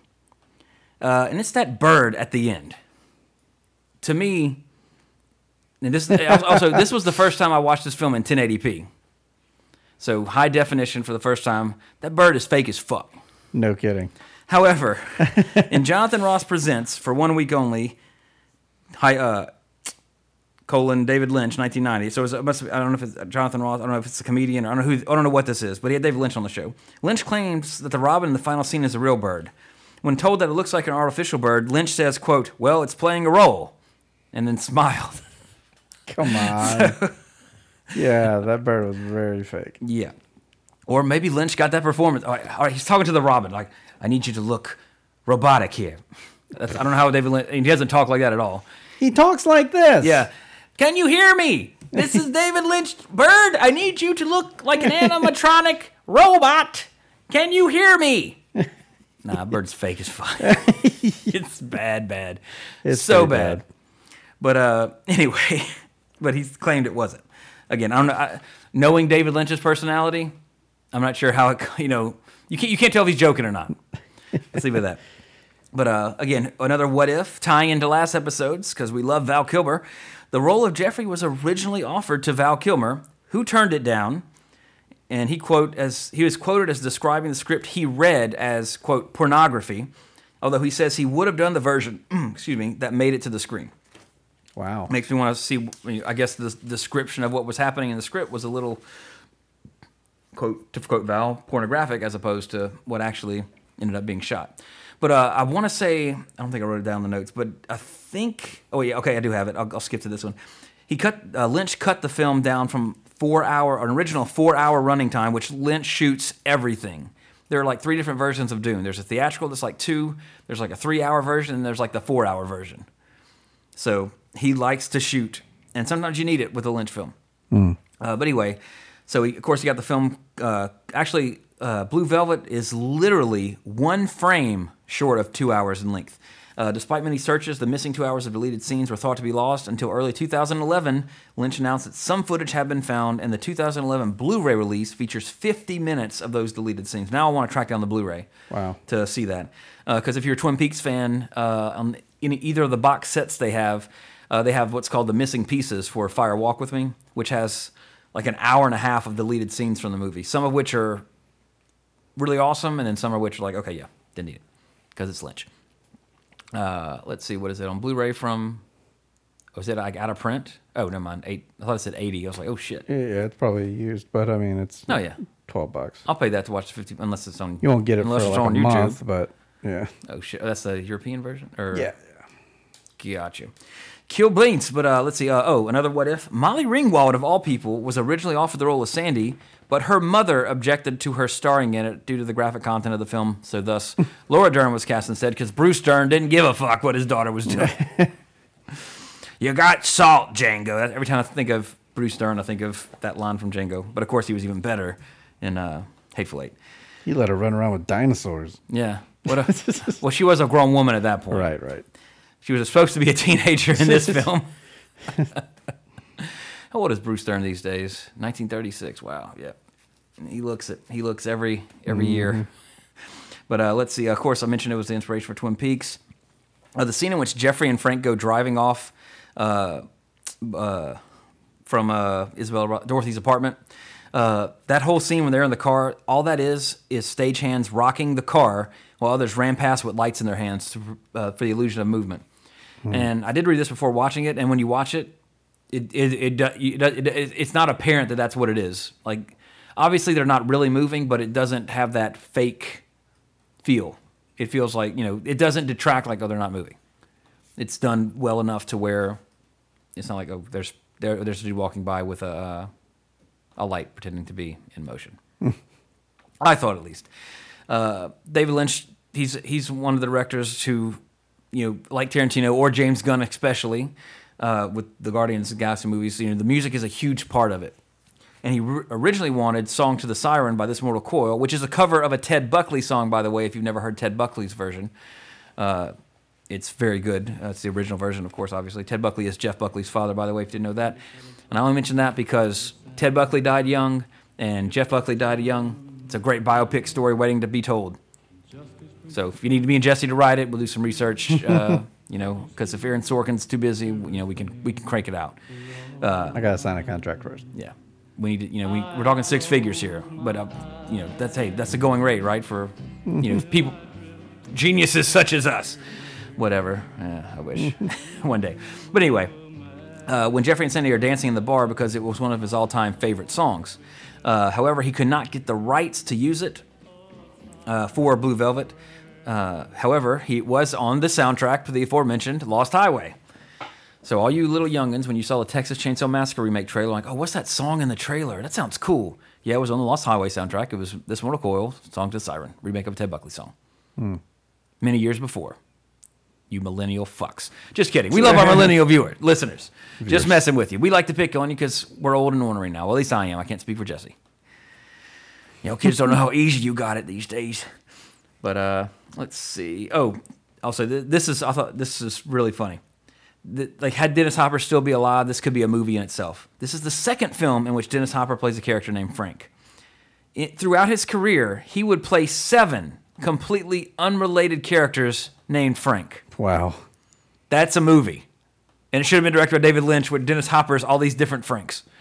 uh, and it's that bird at the end. To me, and this also this was the first time I watched this film in 1080p, so high definition for the first time. That bird is fake as fuck. No kidding. However, in Jonathan Ross Presents, for one week only, hi, uh, colon David Lynch, 1990. So it, must be, I don't know if it's Jonathan Ross. I don't know if it's a comedian. Or I don't know who. I don't know what this is. But he had David Lynch on the show. Lynch claims that the robin in the final scene is a real bird. When told that it looks like an artificial bird, Lynch says, "quote Well, it's playing a role," and then smiled. Come on. yeah, that bird was very fake. yeah. Or maybe Lynch got that performance. All right, all right, he's talking to the robin like, "I need you to look robotic here." That's, I don't know how David Lynch. He doesn't talk like that at all. He talks like this. Yeah. Can you hear me? This is David Lynch Bird. I need you to look like an animatronic robot. Can you hear me? Nah, Bird's fake as fuck. it's bad, bad. It's so bad. bad. But uh, anyway, but he's claimed it wasn't. Again, I don't know. I, knowing David Lynch's personality, I'm not sure how it. You know, you can't you can't tell if he's joking or not. Let's leave it at that. But uh, again, another what if tying into last episodes because we love Val Kilmer. The role of Jeffrey was originally offered to Val Kilmer, who turned it down. And he quote as he was quoted as describing the script he read as quote pornography, although he says he would have done the version, excuse me, that made it to the screen. Wow. Makes me want to see. I guess the description of what was happening in the script was a little quote to quote Val pornographic as opposed to what actually ended up being shot. But uh, I want to say I don't think I wrote it down in the notes, but I think oh yeah okay I do have it. I'll, I'll skip to this one. He cut uh, Lynch cut the film down from four hour an original four hour running time, which Lynch shoots everything. There are like three different versions of Dune. There's a theatrical that's like two. There's like a three hour version, and there's like the four hour version. So he likes to shoot, and sometimes you need it with a Lynch film. Uh, but anyway, so he, of course he got the film. Uh, actually, uh, Blue Velvet is literally one frame short of two hours in length. Uh, despite many searches, the missing two hours of deleted scenes were thought to be lost until early 2011. Lynch announced that some footage had been found, and the 2011 Blu-ray release features 50 minutes of those deleted scenes. Now I want to track down the Blu-ray Wow. to see that. Because if you're a Twin Peaks fan, uh, on in either of the box sets they have, uh, they have what's called the missing pieces for Fire Walk with Me, which has like an hour and a half of deleted scenes from the movie. Some of which are really awesome, and then some of which are like, okay, yeah, didn't need it because it's Lynch. Uh, let's see, what is it on Blu-ray from? Was it like out of print? Oh, never mind. Eight. I thought it said eighty. I was like, oh shit. Yeah, yeah, it's probably used, but I mean, it's Oh yeah, twelve bucks. I'll pay that to watch the fifty unless it's on. You won't get it for unless like it's a on YouTube. month, but yeah. Oh shit, that's the European version. Or Yeah. Gotcha. Kill Blinks, but uh, let's see. Uh, oh, another what if? Molly Ringwald, of all people, was originally offered the role of Sandy, but her mother objected to her starring in it due to the graphic content of the film. So, thus, Laura Dern was cast instead because Bruce Dern didn't give a fuck what his daughter was doing. you got salt, Django. Every time I think of Bruce Dern, I think of that line from Django. But of course, he was even better in uh, Hateful Eight. He let her run around with dinosaurs. Yeah. What a, well, she was a grown woman at that point. Right, right. She was supposed to be a teenager in this film. How old is Bruce Dern these days? 1936. Wow. Yeah. He looks at he looks every every year. But uh, let's see. Of course, I mentioned it was the inspiration for Twin Peaks. Uh, the scene in which Jeffrey and Frank go driving off uh, uh, from uh, Isabel Dorothy's apartment. Uh, that whole scene when they're in the car, all that is is stagehands rocking the car while others ran past with lights in their hands to, uh, for the illusion of movement. And I did read this before watching it, and when you watch it, it it, it, it, it it's not apparent that that's what it is. Like obviously they're not really moving, but it doesn't have that fake feel. It feels like you know it doesn't detract like oh they're not moving. It's done well enough to where it's not like oh there's there, there's a dude walking by with a uh, a light pretending to be in motion. I thought at least. Uh, David Lynch, he's he's one of the directors who, you know, like Tarantino or James Gunn especially, uh, with the Guardians of the Galaxy movies. You know, the music is a huge part of it. And he originally wanted "Song to the Siren" by This Mortal Coil, which is a cover of a Ted Buckley song, by the way. If you've never heard Ted Buckley's version, uh, it's very good. Uh, it's the original version, of course, obviously. Ted Buckley is Jeff Buckley's father, by the way, if you didn't know that. And I only mention that because Ted Buckley died young and Jeff Buckley died young. It's a great biopic story waiting to be told. So if you need me and Jesse to write it, we'll do some research. Uh, you know, because if Aaron Sorkin's too busy, you know, we can we can crank it out. I gotta sign a contract first. Yeah, we need to, you know, we, we're talking six figures here, but uh, you know, that's hey, that's the going rate, right? For you know, people, geniuses such as us. Whatever. Yeah, I wish one day. But anyway, uh, when Jeffrey and Sandy are dancing in the bar because it was one of his all-time favorite songs. Uh, however, he could not get the rights to use it uh, for Blue Velvet. Uh, however, he was on the soundtrack for the aforementioned Lost Highway. So all you little youngins, when you saw the Texas Chainsaw Massacre remake trailer, like, oh, what's that song in the trailer? That sounds cool. Yeah, it was on the Lost Highway soundtrack. It was this Mortal Coil, Song to the Siren, remake of a Ted Buckley song. Many years before. You millennial fucks. Just kidding. We love our millennial viewers, listeners. Just messing with you. We like to pick on you because we're old and ornery now. Well, at least I am. I can't speak for Jesse. You know, kids don't know how easy you got it these days. But uh, let's see. Oh, also, th- this is I thought this is really funny. Th- like, had Dennis Hopper still be alive, this could be a movie in itself. This is the second film in which Dennis Hopper plays a character named Frank. It, throughout his career, he would play seven completely unrelated characters named Frank. Wow. That's a movie. And it should have been directed by David Lynch with Dennis Hopper's all these different Franks.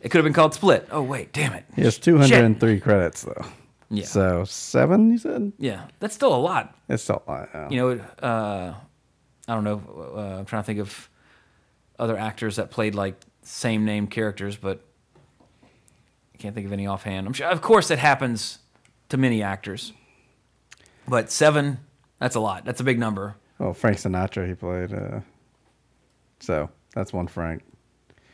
It could have been called Split. Oh, wait, damn it. He has 203 credits though. Yeah. So seven, you said? Yeah, that's still a lot. It's still a lot. yeah. You know, uh, I don't know. Uh, I'm trying to think of other actors that played like same name characters, but I can't think of any offhand. I'm sure, of course, it happens to many actors, but seven, that's a lot. That's a big number. Well, Frank Sinatra, he played. Uh, so that's one Frank.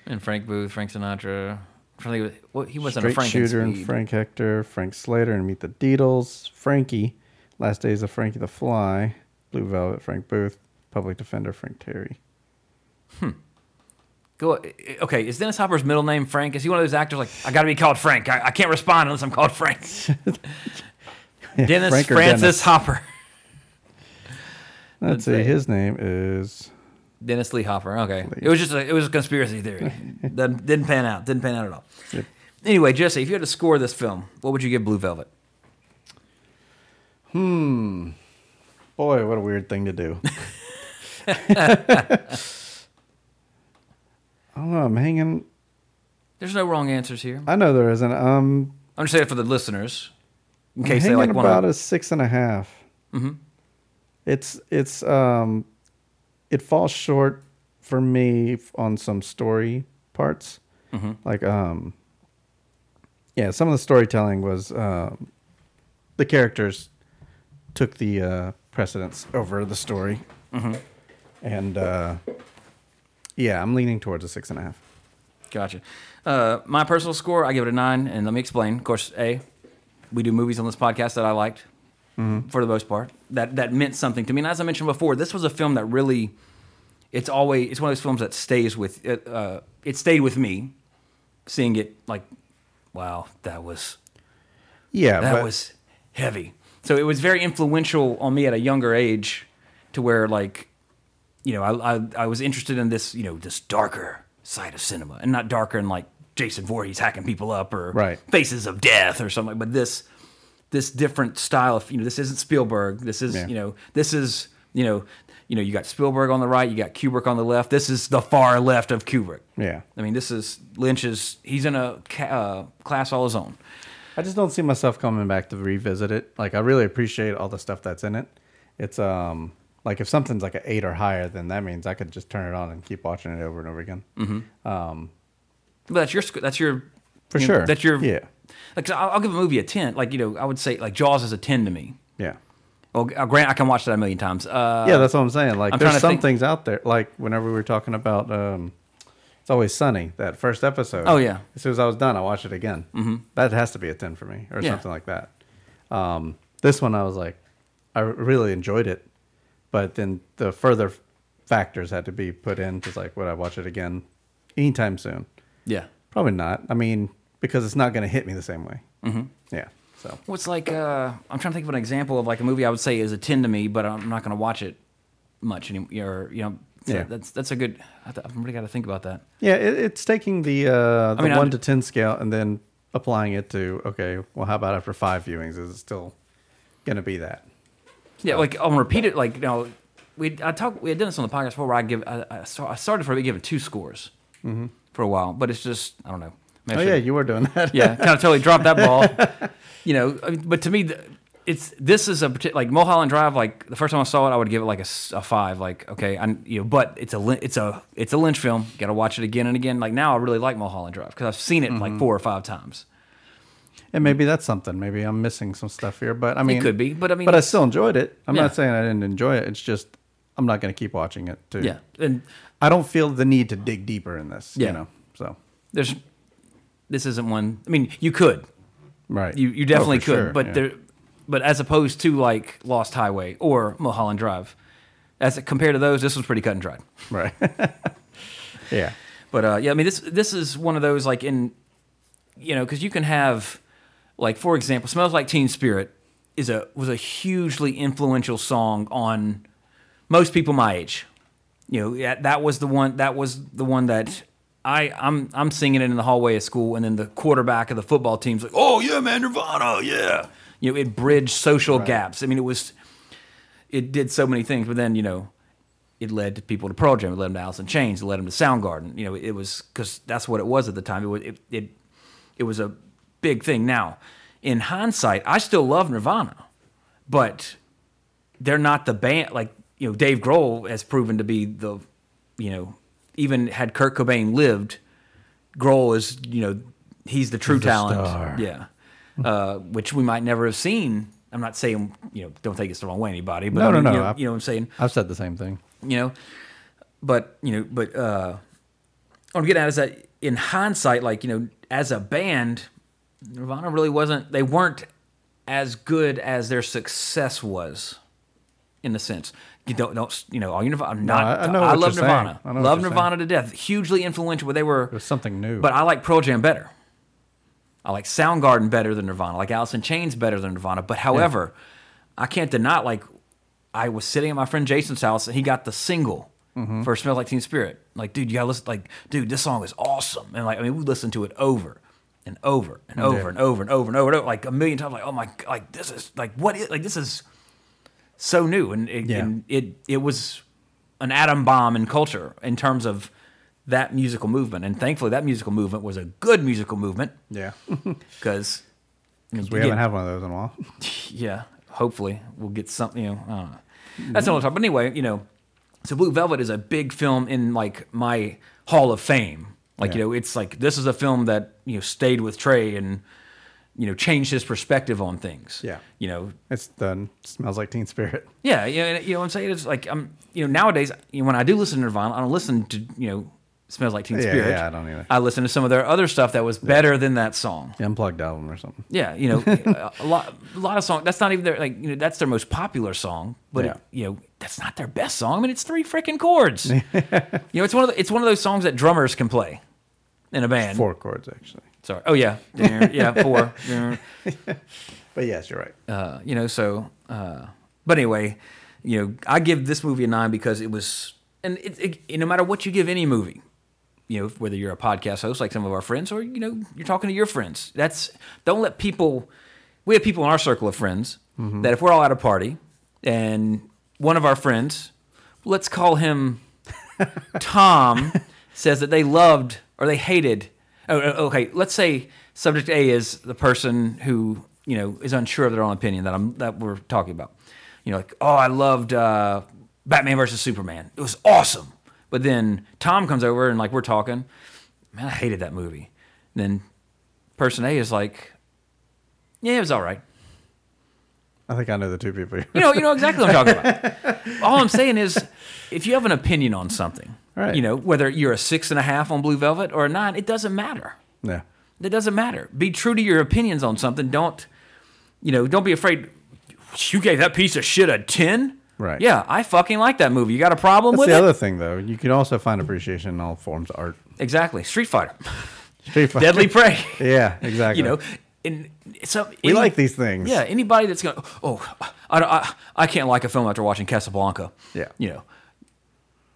And Frank Booth, Frank Sinatra. I'm trying to think of, well, he wasn't Straight a Frank Shooter and Speed. Frank Hector, Frank Slater and Meet the Deedles, Frankie, Last Days of Frankie the Fly, Blue Velvet, Frank Booth, Public Defender, Frank Terry. Hmm. Go. Okay, is Dennis Hopper's middle name Frank? Is he one of those actors like I got to be called Frank? I, I can't respond unless I'm called Frank. Dennis Frank Francis Dennis? Hopper. Let's see. His name is. Dennis Lee Hopper. Okay, it was just a, it was a conspiracy theory. didn't, didn't pan out. Didn't pan out at all. Anyway, Jesse, if you had to score this film, what would you give Blue Velvet? Hmm. Boy, what a weird thing to do. I don't know. I'm hanging. There's no wrong answers here. I know there isn't. Um, I'm just saying for the listeners, in I'm case they like want about to. a six and a half. Mm-hmm. It's it's um, it falls short for me on some story parts. Like um, yeah, some of the storytelling was um, the characters took the uh, precedence over the story, and uh, yeah, I'm leaning towards a six and a half. Gotcha. Uh, my personal score, I give it a nine, and let me explain. Of course, a we do movies on this podcast that I liked for the most part. That that meant something to me. And as I mentioned before, this was a film that really, it's always it's one of those films that stays with it. Uh, it stayed with me, seeing it like, wow, that was Yeah, that but was heavy. So it was very influential on me at a younger age, to where like, you know, I I, I was interested in this, you know, this darker side of cinema, and not darker in like Jason Voorhees hacking people up or Right. Faces of Death or something, but this this different style of you know, this isn't Spielberg. This is Yeah. you know, this is you know. You know, you got Spielberg on the right, you got Kubrick on the left. This is the far left of Kubrick. Yeah. I mean, this is Lynch's. He's in a ca- uh, class all his own. I just don't see myself coming back to revisit it. Like I really appreciate all the stuff that's in it. It's um like if something's like an eight or higher, then that means I could just turn it on and keep watching it over and over again. Mm-hmm. Um, but that's your that's your For you know, sure. that's your yeah Like I'll, I'll give a movie a ten. Like you know, I would say like Jaws is a ten to me. yeah Well, uh, Grant, I can watch that a million times. Uh, yeah. That's what I'm saying. Like I'm there's some think- things out there. Like whenever we were talking about um, it's always sunny that first episode. Oh, yeah. As soon as I was done, I watched it again. Mm-hmm. That has to be a ten for me or Yeah. something like that. Um, this one I was like, I really enjoyed it, but then the further factors had to be put in. Just like, would I watch it again anytime soon? yeah. Probably not. I mean, because it's not going to hit me the same way. Mm-hmm. Yeah. So What's like? Uh, I'm trying to think of an example of like a movie I would say is a ten to me, but I'm not going to watch it much anymore. You know, so Yeah. That's that's a good. I've really got to think about that. yeah, it, it's taking the uh, the mean, I- one to ten scale and then applying it to okay. Well, how about after five viewings? Is it still going to be that? Yeah, like on repeated, like you know, we I talked we had done this on the podcast before where I give I, I, I started for giving two scores for a while, but it's just I don't know. Maybe Oh yeah, you were doing that. yeah, kind of totally dropped that ball. You know, I mean, but to me, it's this is a like Mulholland Drive. Like the first time I saw it, I would give it like a, a five. Like okay, I you know, but it's a it's a it's a Lynch film. Got to watch it again and again. Like now, I really like Mulholland Drive because I've seen it Mm-hmm. like four or five times. and maybe that's something. Maybe I'm missing some stuff here, but I mean, could be, but I mean, but I still enjoyed it. I'm Yeah. not saying I didn't enjoy it. It's just I'm not going to keep watching it. Too. Yeah, and I don't feel the need to dig deeper in this. Yeah. You know. So there's this isn't one. I mean, you could right. You you Oh, definitely for could, sure, but yeah. there, but as opposed to like Lost Highway or Mulholland Drive, as compared to those, this was pretty cut and dried. right. yeah. But uh, yeah, I mean this this is one of those like in, you know, because you can have, like for example, "Smells Like Teen Spirit" is a was a hugely influential song on most people my age. You know, yeah, that was the one that was the one that I I'm I'm singing it in the hallway of school, and then the quarterback of the football team's like, "Oh yeah, man, Nirvana, yeah." You know, it bridged social gaps. I mean, it was it did so many things, but then you know, it led to people to Pearl Jam, it led them to Alice in Chains, it led them to Soundgarden. You know, it was because that's what it was at the time. It was it, it it was a big thing. Now, in hindsight, I still love Nirvana, but they're not the band. Like you know, Dave Grohl has proven to be the, you know, even had Kurt Cobain lived, Grohl is you know he's the true the talent. star. Yeah, uh, which we might never have seen. I'm not saying you know don't take this the wrong way, anybody. But No, I no, mean, no, You know, you know what I'm saying? I've said the same thing. you know but you know but uh what i'm getting at is that in hindsight like you know as a band nirvana really wasn't they weren't as good as their success was in a sense you don't don't you know all you nirvana not I- I know what love saying. nirvana I love nirvana to death hugely influential but they were It was something new. but I like Pearl Jam better. I like Soundgarden better than Nirvana. I like Alice in Chains better than Nirvana. But however, I can't deny like I was sitting at my friend Jason's house and he got the single Mm-hmm. for "Smells Like Teen Spirit." Like, dude, you gotta listen. Like, dude, this song is awesome. And like, I mean, we listened to it over and over and over and over and over and over, and over like a million times. Like, oh my, like this is like what is like this is so new and it, Yeah. and it it was an atom bomb in culture in terms of that musical movement. And thankfully, that musical movement was a good musical movement Yeah. because we haven't had one of those in a while. yeah, hopefully we'll get something. You know, I don't know. That's another talk. But anyway, you know, so Blue Velvet is a big film in like my Hall of Fame. Like you know, it's like this is a film that you know stayed with Trey and you know changed his perspective on things. Yeah. you know, It's done. Smells like Teen Spirit. yeah, you know, you know what I'm saying? It's like I'm, you know, nowadays you know, when I do listen to Nirvana, I don't listen to you know, smells like Teen Yeah, Spirit. yeah, I don't either. I listen to some of their other stuff that was better than that song. The unplugged album or something. Yeah, you know, a lot, a lot of songs. That's not even their like, you know, that's their most popular song, but Yeah. it, you know, that's not their best song. I mean, it's three freaking chords. you know, it's one of the, it's one of those songs that drummers can play in a band. Four chords actually. Sorry. Oh yeah, yeah, four. But yes, you're right. Uh, you know, so, uh, but anyway, you know, I give this movie a nine because it was, and it, it, no matter what you give any movie, you know, whether you're a podcast host like some of our friends, or you know, you're talking to your friends. That's don't let people. We have people in our circle of friends that if we're all at a party and one of our friends, let's call him Tom, says that they loved or they hated. Oh, oh, okay. Let's say subject A is the person who you know is unsure of their own opinion that I'm that we're talking about. You know, like oh, I loved uh, Batman versus Superman. It was awesome. But then Tom comes over and like we're talking. Man, I hated that movie. And then person A is like, yeah, it was all right. I think I know the two people. You know, you know exactly what I'm talking about. All I'm saying is, if you have an opinion on something, Right. you know, whether you're a six and a half on Blue Velvet or a nine, it doesn't matter. yeah. It doesn't matter. Be true to your opinions on something. Don't, you know, don't be afraid. You gave that piece of shit a ten. Right. Yeah, I fucking like that movie. You got a problem That's with the it? other thing, though. You can also find appreciation in all forms of art. exactly. Street Fighter, Street Fighter. Deadly Prey. Yeah, exactly. you know, and so we any- like these things. Yeah, anybody that's going, to oh, I, I, I can't like a film after watching Casablanca. Yeah. You know,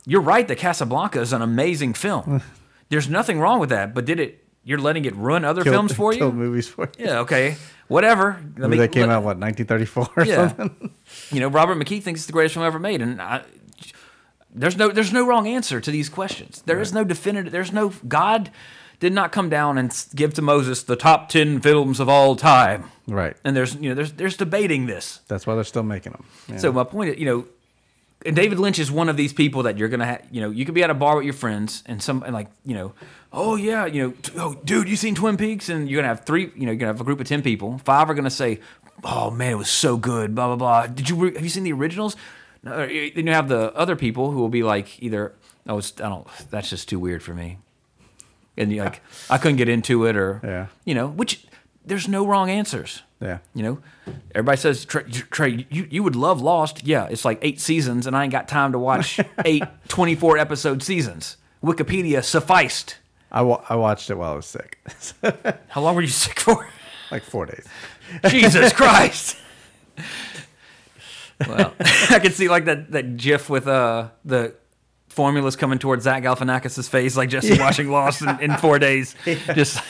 you're right that Casablanca is an amazing film. There's nothing wrong with that, but did it, you're letting it ruin other Killed- films for you? killed movies for you. Yeah, okay. Whatever. Let Movie me- that came let- out what 1934 or Yeah. something. You know, Robert McKee thinks it's the greatest film ever made, and I, there's no there's no wrong answer to these questions. There is no definitive. There's no God did not come down and s- give to Moses the top ten films of all time. Right. And there's you know there's there's debating this. That's why they're still making them. Yeah. So my point is, you know, and David Lynch is one of these people that you're gonna have. You know, you could be at a bar with your friends and some and like you know, oh yeah, you know, t- oh dude, you seen Twin Peaks? And you're gonna have three. You know, you're gonna have a group of ten people. Five are gonna say, oh man, it was so good. Blah blah blah. Did you re- have you seen the originals? No, uh, then you have the other people who will be like either oh it's, I don't that's just too weird for me, and you're like I couldn't get into it or Yeah. you know which there's no wrong answers. Yeah. You know, everybody says Trey, Trey you, you would love Lost. Yeah, it's like eight seasons, and I ain't got time to watch eight 24 episode seasons. Wikipedia sufficed. I, wa- I watched it while I was sick. How long were you sick for? like four days. Jesus Christ. Well, I can see like that that GIF with uh the formulas coming towards Zach Galifianakis' face, like Jesse watching Lost in, in four days. Just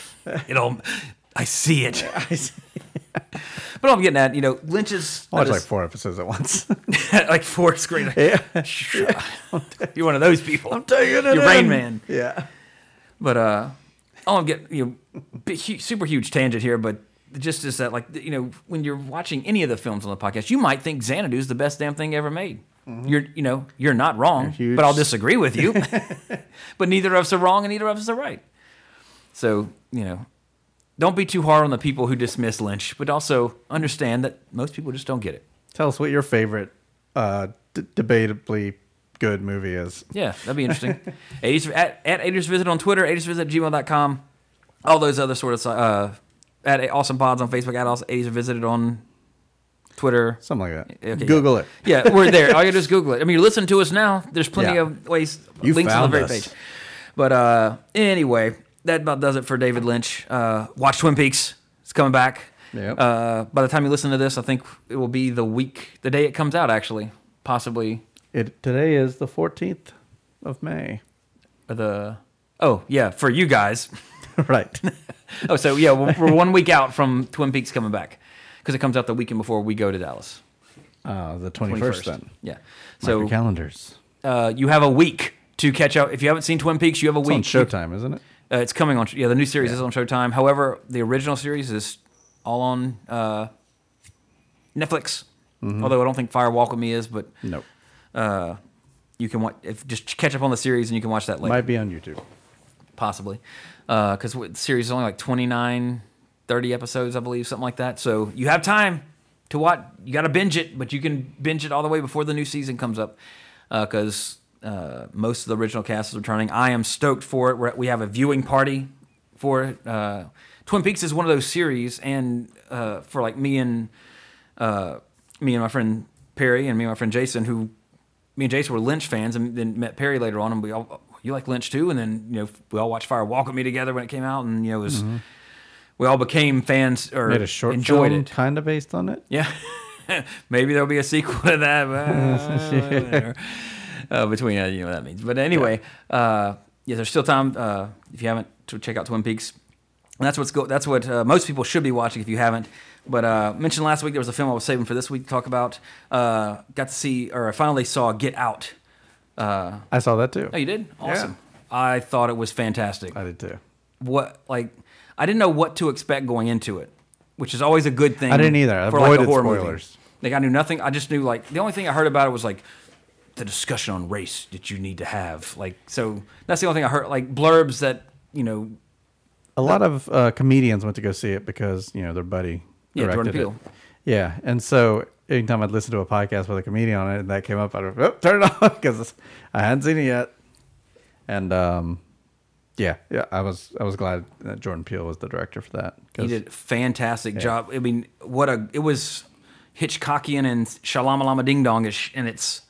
you know, I see it. I see. But I'm getting at, you know, Lynch's I watched like four episodes at once. like four screen. yeah. You're one of those people. I'm taking it You're Rain in. Man. Yeah. But uh, all I'm getting, you know, big, super huge tangent here, but just is that like you know when you're watching any of the films on the podcast, you might think Xanadu is the best damn thing ever made. You're you know you're not wrong, huge- but I'll disagree with you. but neither of us are wrong, and neither of us are right. So you know, don't be too hard on the people who dismiss Lynch, but also understand that most people just don't get it. Tell us what your favorite, uh, d- debatably good movie is. Yeah, that'd be interesting. 80s, at, at 80s Visit on Twitter, 80s Visit at gmail.com, all those other sort of, uh, at Awesome Pods on Facebook, at also 80s Visited on Twitter. Something like that. Okay, Google yeah. it. Yeah, we're there. All you do is Google it. I mean, you listen to us now. There's plenty Yeah. of ways, You links on the very us. page. But uh, anyway, that about does it for David Lynch. Uh, watch Twin Peaks. It's coming back. Yep. Uh, by the time you listen to this, I think it will be the week, the day it comes out, actually. possibly It today is the 14th of May. the. Oh yeah, for you guys. right. Oh, so yeah, we're, we're one week out from Twin Peaks coming back because it comes out the weekend before we go to Dallas. Uh, the 21st, then. Yeah. So calendars. uh, you have a week to catch up. If you haven't seen Twin Peaks, you have a It's week. on Showtime, isn't it? Uh, it's coming on. Yeah, the new series is on Showtime. However, the original series is all on uh, Netflix. Mm-hmm. Although I don't think Fire Walk with Me is, but Nope. uh, you can watch. If just catch up on the series and you can watch that later, Might be on YouTube. possibly, because the series is only like 29, 30 episodes, I believe, something like that. So you have time to watch. You got to binge it, but you can binge it all the way before the new season comes up, because uh, most of the original cast is returning. I am stoked for it. We're, we have a viewing party for it. Uh, Twin Peaks is one of those series, and uh, for like me and uh, me and my friend Perry and me and my friend Jason, who me and Jason were Lynch fans, and then met Perry later on, and we all you like Lynch too, and then you know we all watched Fire Walk with Me together when it came out, and you know it was we all became fans or Mm-hmm. Made a short enjoyed film it. kind of based on it. Yeah, maybe there'll be a sequel to that. uh, between uh, you know what that means, but anyway, uh, yeah, there's still time uh, if you haven't to check out Twin Peaks. And that's what's go. That's what uh, most people should be watching if you haven't. But uh, mentioned last week there was a film I was saving for this week to talk about. Uh, got to see, or I finally saw Get Out. Uh, I saw that too. oh, you did? Awesome. I thought it was fantastic. I did too. What like I didn't know what to expect going into it, which is always a good thing. I didn't either. I for like a horror movie. spoilers. Like I knew nothing. I just knew like the only thing I heard about it was like the discussion on race that you need to have. Like so that's the only thing I heard. Like blurbs that you know. A lot of uh, comedians went to go see it because you know their buddy Yeah, Jordan Peele. it. Yeah, and so anytime I'd listen to a podcast with a comedian on it and that came up, I'd oh, turn it off because I hadn't seen it yet. And um, yeah, yeah, I was I was glad that Jordan Peele was the director for that. He did a fantastic job. I mean, what a it was Hitchcockian and Shalamalama Ding Dongish in its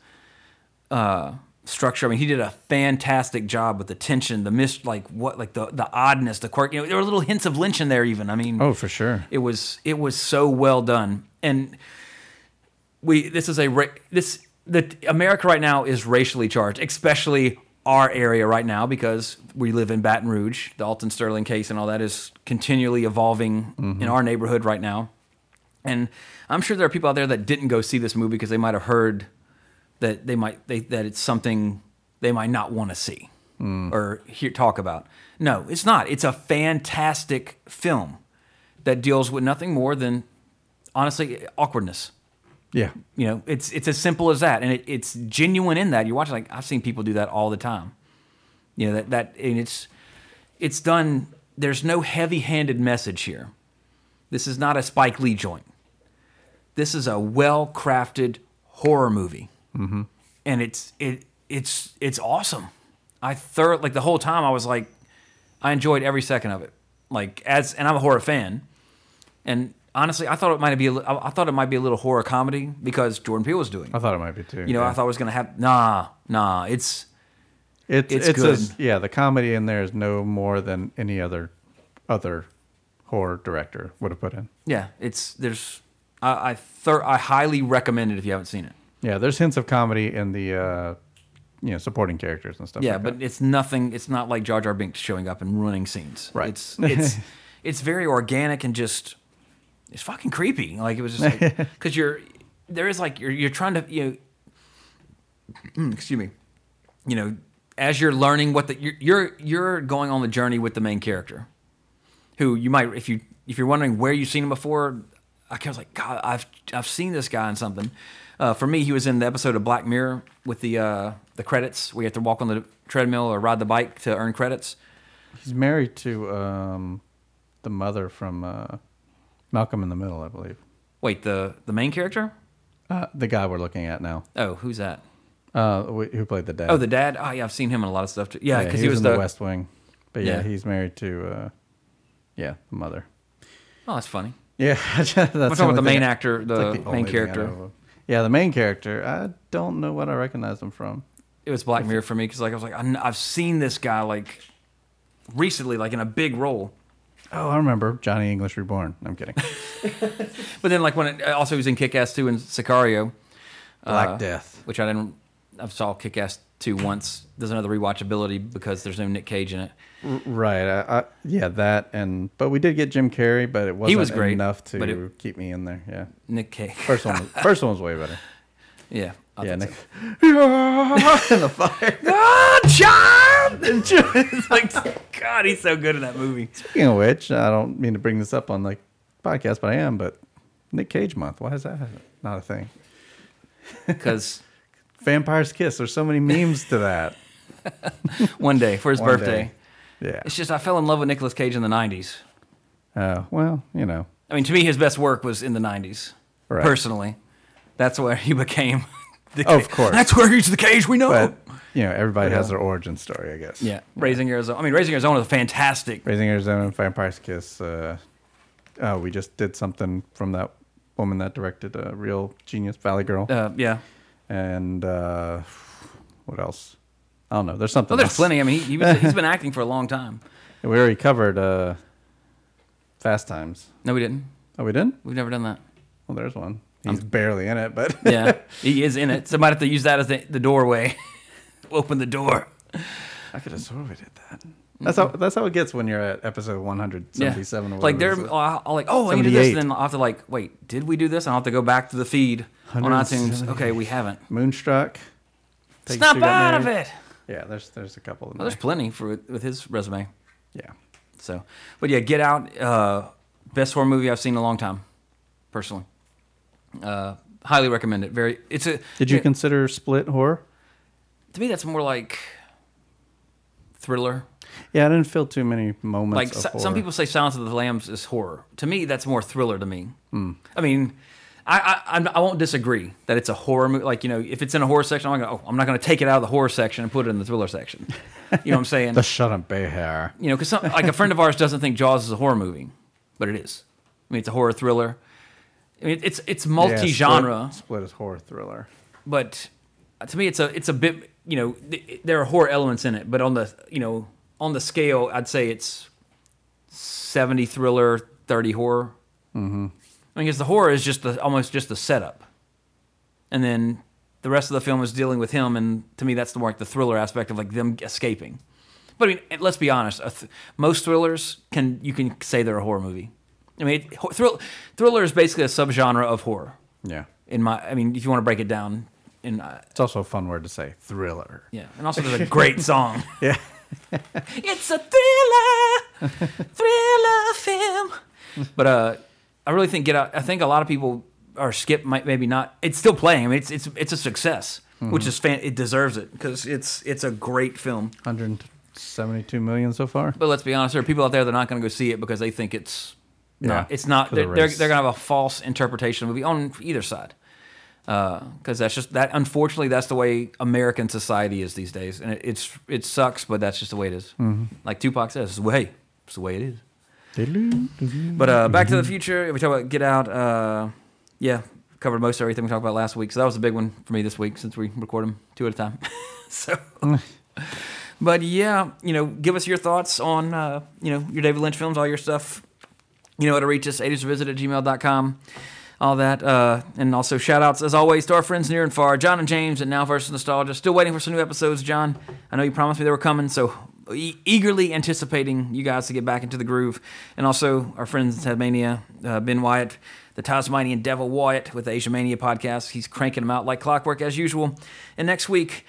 uh, structure. I mean, he did a fantastic job with the tension, the mis like what like the the oddness, the quirk. You know, there were little hints of Lynch in there. Even I mean, Oh, for sure. it was it was so well done and we this is a this the america right now is racially charged especially our area right now because we live in baton rouge the alton sterling case and all that is continually evolving in our neighborhood right now and i'm sure there are people out there that didn't go see this movie because they might have heard that they might they, that it's something they might not want to see hmm. or hear talk about no it's not it's a fantastic film that deals with nothing more than honestly awkwardness. Yeah, You know, it's it's as simple as that, and it, it's genuine in that. You watch like I've seen people do that all the time. You know that that and it's it's done. There's no heavy-handed message here. This is not a Spike Lee joint. This is a well-crafted horror movie, mm-hmm. and it's it it's it's awesome. I thorough like the whole time I was like, I enjoyed every second of it. Like as and I'm a horror fan, and honestly, I thought it might be a, I thought it might be a little horror comedy because Jordan Peele was doing. I thought it might be too. You know, yeah. I thought it was gonna have nah nah. It's it's it's it's, good. as- yeah, the comedy in there is no more than any other other horror director would have put in. yeah, it's there's I I, thir- I highly recommend it if you haven't seen it. Yeah, there's hints of comedy in the uh, you know supporting characters and stuff. Yeah, like but that. it's nothing. It's not like Jar Jar Binks showing up and running scenes. Right. It's it's it's very organic and just it's fucking creepy. Like it was just like because you're there is like you're you're trying to you know excuse me you know as you're learning what the you're you're, you're going on the journey with the main character who you might if you if you're wondering where you've seen him before I was like God I've I've seen this guy in something. Uh, for me, he was in the episode of Black Mirror with the uh, the credits. We have to walk on the treadmill or ride the bike to earn credits. he's married to um, the mother from uh, Malcolm in the Middle, I believe. Wait, the the main character? Uh, the guy we're looking at now, Oh, who's that? uh, wh- who played the dad. Oh, the dad. Oh, yeah, I've seen him in a lot of stuff too. Yeah, because he, he, was, in the. West Wing. But yeah, Yeah. he's married to uh, yeah the mother. Oh, that's funny. Yeah, that's I'm talking about the main actor, the, main only thing I character. Yeah, the main character. I don't know what I recognize him from. It was Black Mirror for me because like I was like I I've seen this guy like recently, like in a big role. Oh, I remember Johnny English Reborn. I'm kidding. But then like when it, also he was in Kick Ass 2 and Sicario. Black uh, Death. which I didn't. I saw Kick Ass two once. There's another rewatchability because there's no Nick Cage in it. Right. I, I, yeah, that and but we did get Jim Carrey, but it wasn't was great, enough to it- keep me in there. Yeah. Nick Cage. First one. Was, first one was way better. yeah. I Yeah. Nick. so. in the fire. God, ah, John! it's like, God, he's so good in that movie. Speaking of which, I don't mean to bring this up on the podcast, but I am. But Nick Cage month. Why is that not a thing? Because Vampire's Kiss. There's so many memes to that. one day for his One birthday. day. Yeah. It's just I fell in love with Nicolas Cage in the '90s. Oh well, you know. I mean, to me, his best work was in the '90s. Right. Personally, that's where he became. The Of course. that's where he's the Cage we know. But you know, everybody has their origin story, I guess. yeah, Raising Arizona. I mean, Raising Arizona is fantastic. Raising Arizona, and Vampire's Kiss. Uh, oh, we just did something from that woman that directed uh, Real Genius Valley Girl. Uh, yeah. and uh, what else? I don't know. There's something. Well, there's else. plenty. I mean, he, he's been acting for a long time. We already covered uh, Fast Times. No, we didn't. Oh, we didn't? We've never done that. Well, there's one. He's barely in it, but Yeah, he is in it. Somebody have to use that as the, the doorway. Open the door. I could have sworn we did that. That's how that's how it gets when you're at episode Yeah. 177. or Like they're, it is. I'll, I'll like, oh, I need to do this, and then I'll have to like, wait, did we do this? I'll have to go back to the feed on iTunes. Okay, we haven't. Moonstruck. Snap out of it. Yeah, there's there's a couple. In Well, there's there. plenty for with his resume. Yeah. So, but yeah, Get Out, uh, best horror movie I've seen in a long time, personally. Uh, highly recommend it. Very, it's a. Did you yeah, consider Split horror? to me, that's more like thriller. Yeah, I didn't feel too many moments. Like of so, some people say Silence of the Lambs is horror. To me, that's more thriller. To me, Hmm. I mean, I, I I'm- won't disagree that it's a horror movie. Like you know, if it's in a horror section, I'm not gonna. Oh, I'm not gonna take it out of the horror section and put it in the thriller section. You know what I'm saying? The Shut Up Bay Hair. You know, because like a friend of ours doesn't think Jaws is a horror movie, but it is. I mean, it's a horror thriller. I mean, it's it's multi-genre, Split, Split is horror thriller. but to me, it's a it's a bit. You know, th- there are horror elements in it, but on the you know on the scale, I'd say it's seventy thriller, thirty horror. Mm-hmm. I mean, because the horror is just the almost just the setup, and then the rest of the film is dealing with him, and to me, that's the more like the thriller aspect of like them escaping. But I mean, let's be honest. th- most thrillers can you can say they're a horror movie. I mean, it, thrill, thriller is basically a subgenre of horror. Yeah. In my, I mean, if you want to break it down, in uh, It's also a fun word to say. Thriller. yeah, and also there's a great song. Yeah. It's a thriller, thriller film. But uh, I really think Get Out. I think a lot of people are skip. Might maybe not. It's still playing. I mean, it's it's it's a success, which is fan. It deserves it because it's it's a great film. 172 million so far. But let's be honest, there are people out there that are not going to go see it because they think it's Yeah, not. It's not. They're, they're, they're going to have a false interpretation of the movie on either side. Because that's just that. Unfortunately, that's the way American society is these days, and it, it's it sucks, but that's just the way it is. Mm-hmm. Like Tupac says, it's the way. It's the way it is. But uh, Back to the Future, if we talk about Get Out. Uh, yeah, covered most everything we talked about last week. So that was a big one for me this week since we record them two at a time. so, but yeah, you know, give us your thoughts on uh, you know your David Lynch films, all your stuff. You know how to reach us, 80svisit at gmail.com. All that. Uh, and also shout outs, as always, to our friends near and far, John and James and Now versus Nostalgia. Still waiting for some new episodes, John. I know you promised me they were coming, so eagerly anticipating you guys to get back into the groove. And also our friends in Tasmania, uh, Ben Wyatt, the Tasmanian Devil Wyatt with the Asia Mania podcast. He's cranking them out like clockwork as usual. And next week,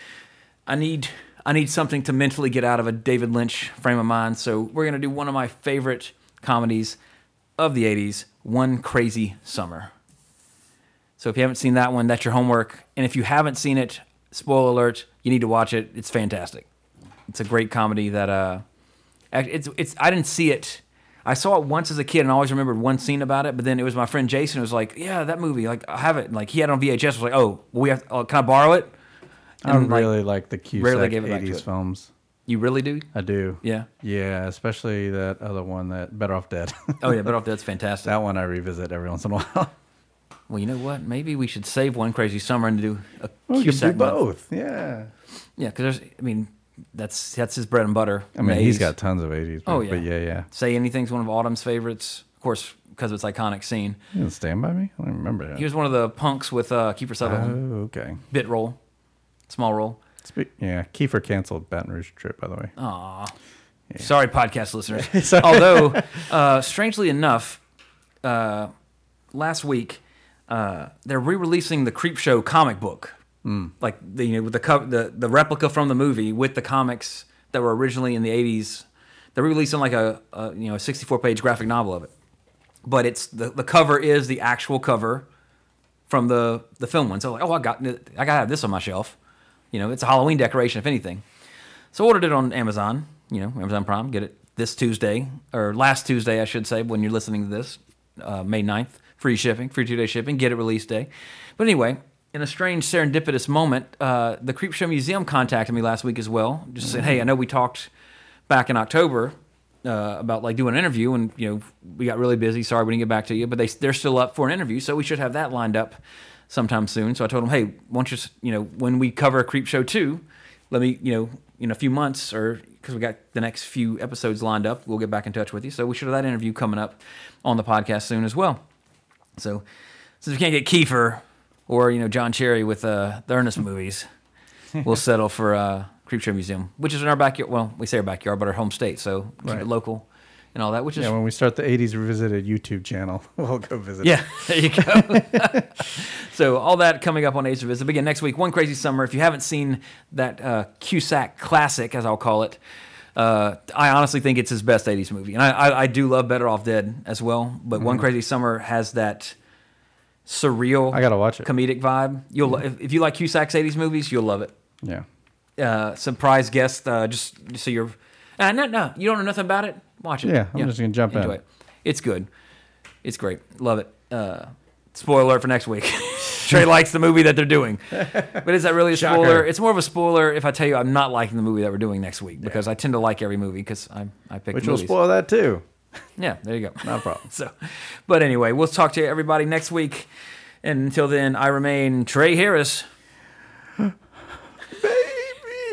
I need I need something to mentally get out of a David Lynch frame of mind. So we're gonna do one of my favorite comedies of the '80s, One Crazy Summer. So if you haven't seen that one, that's your homework. And if you haven't seen it, spoiler alert, you need to watch it. It's fantastic. It's a great comedy that uh, it's it's. I didn't see it. I saw it once as a kid and I always remembered one scene about it. But then it was my friend Jason who was like, "Yeah, that movie. Like, I have it." And, like he had it on VHS. I was like, "Oh, well, we have. Uh, can I borrow it?" I And, like, really like the Cusack rarely gave it back to 80s it. films. You really do? I do. Yeah. Yeah, especially that other one, that Better Off Dead. Oh yeah, Better Off Dead's fantastic. that one I revisit every once in a while. Well, you know what? Maybe we should save one crazy summer and do a we can do Cusack month. both. Yeah. Yeah, because there's. I mean, that's that's his bread and butter. I mean, in the he's 80s. got tons of 80s. Oh, but- But yeah. yeah, yeah. Say Anything's one of Autumn's favorites. Of course, because of its iconic scene. You didn't stand by me. I don't remember that. He was one of the punks with uh, Kiefer oh, okay. Bit role, small role. Spe- yeah, Kiefer canceled Baton Rouge trip, by the way. Oh. Sorry, podcast listeners. Sorry. Although, uh, strangely enough, uh, last week uh, they're re-releasing the Creep Show comic book, like the you know with the co- the the replica from the movie with the comics that were originally in the '80s. They're releasing like a, a you know a 64 page graphic novel of it, but it's the the cover is the actual cover from the the film one. So like, oh, I got I have this on my shelf. You know, it's a Halloween decoration if anything. So I ordered it on Amazon, you know, Amazon Prime. Get it this Tuesday, or last Tuesday, I should say, when you're listening to this, uh, May 9th. Free shipping, free two day shipping, get it release day. But anyway, in a strange serendipitous moment, uh, the Creepshow Museum contacted me last week as well. Just said, hey, I know we talked back in October uh, about like doing an interview, and you know we got really busy. Sorry we didn't get back to you, but they they're still up for an interview, so we should have that lined up sometime soon. So I told them, hey, why don't you you know when we cover Creepshow two, let me you know in a few months or because we got the next few episodes lined up, we'll get back in touch with you. So we should have that interview coming up on the podcast soon as well. So since we can't get Kiefer or you know John Cherry with uh, the Ernest movies, we'll settle for uh, Creepshow Museum, which is in our backyard. Well, we say our backyard, but our home state, so keep Right. it local and all that. Which is Yeah, when we start the 80s Revisited YouTube channel, we'll go visit. yeah, there you go. so all that coming up on 80s Revisited. Again, next week, One Crazy Summer. If you haven't seen that uh, Cusack classic, as I'll call it, uh, I honestly think it's his best 80s movie. And I, I, I do love Better Off Dead as well, but One Crazy Summer has that surreal I gotta watch it. comedic vibe. You'll if, if you like Cusack's 80s movies, you'll love it. Yeah. Uh, surprise guest, uh, just so you're. Uh, no, no, you don't know nothing about it. Watch it. Yeah, I'm just gonna jump in. Enjoy It. It's good. It's great. Love it. Uh, spoiler alert for next week. Trey likes the movie that they're doing, but is that really a Shocker. spoiler? It's more of a spoiler if I tell you I'm not liking the movie that we're doing next week because I tend to like every movie because I I pick Which will spoil that too. Yeah, there you go. No problem. So, but anyway, we'll talk to everybody next week. And until then, I remain Trey Harris. Baby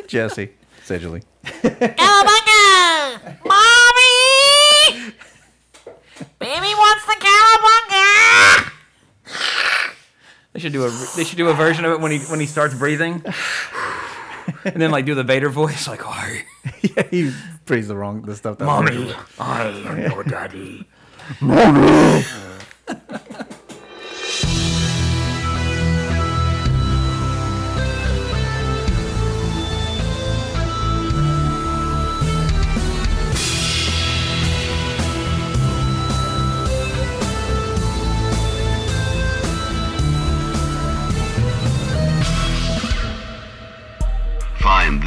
Jesse. Sedgley. Cowabunga! Mommy! Baby wants the cowabunga! They should do a they should do a version of it when he when he starts breathing, and then like do the Vader voice like, "Hi, yeah, he breathes the wrong the stuff that mommy, I am your daddy." Find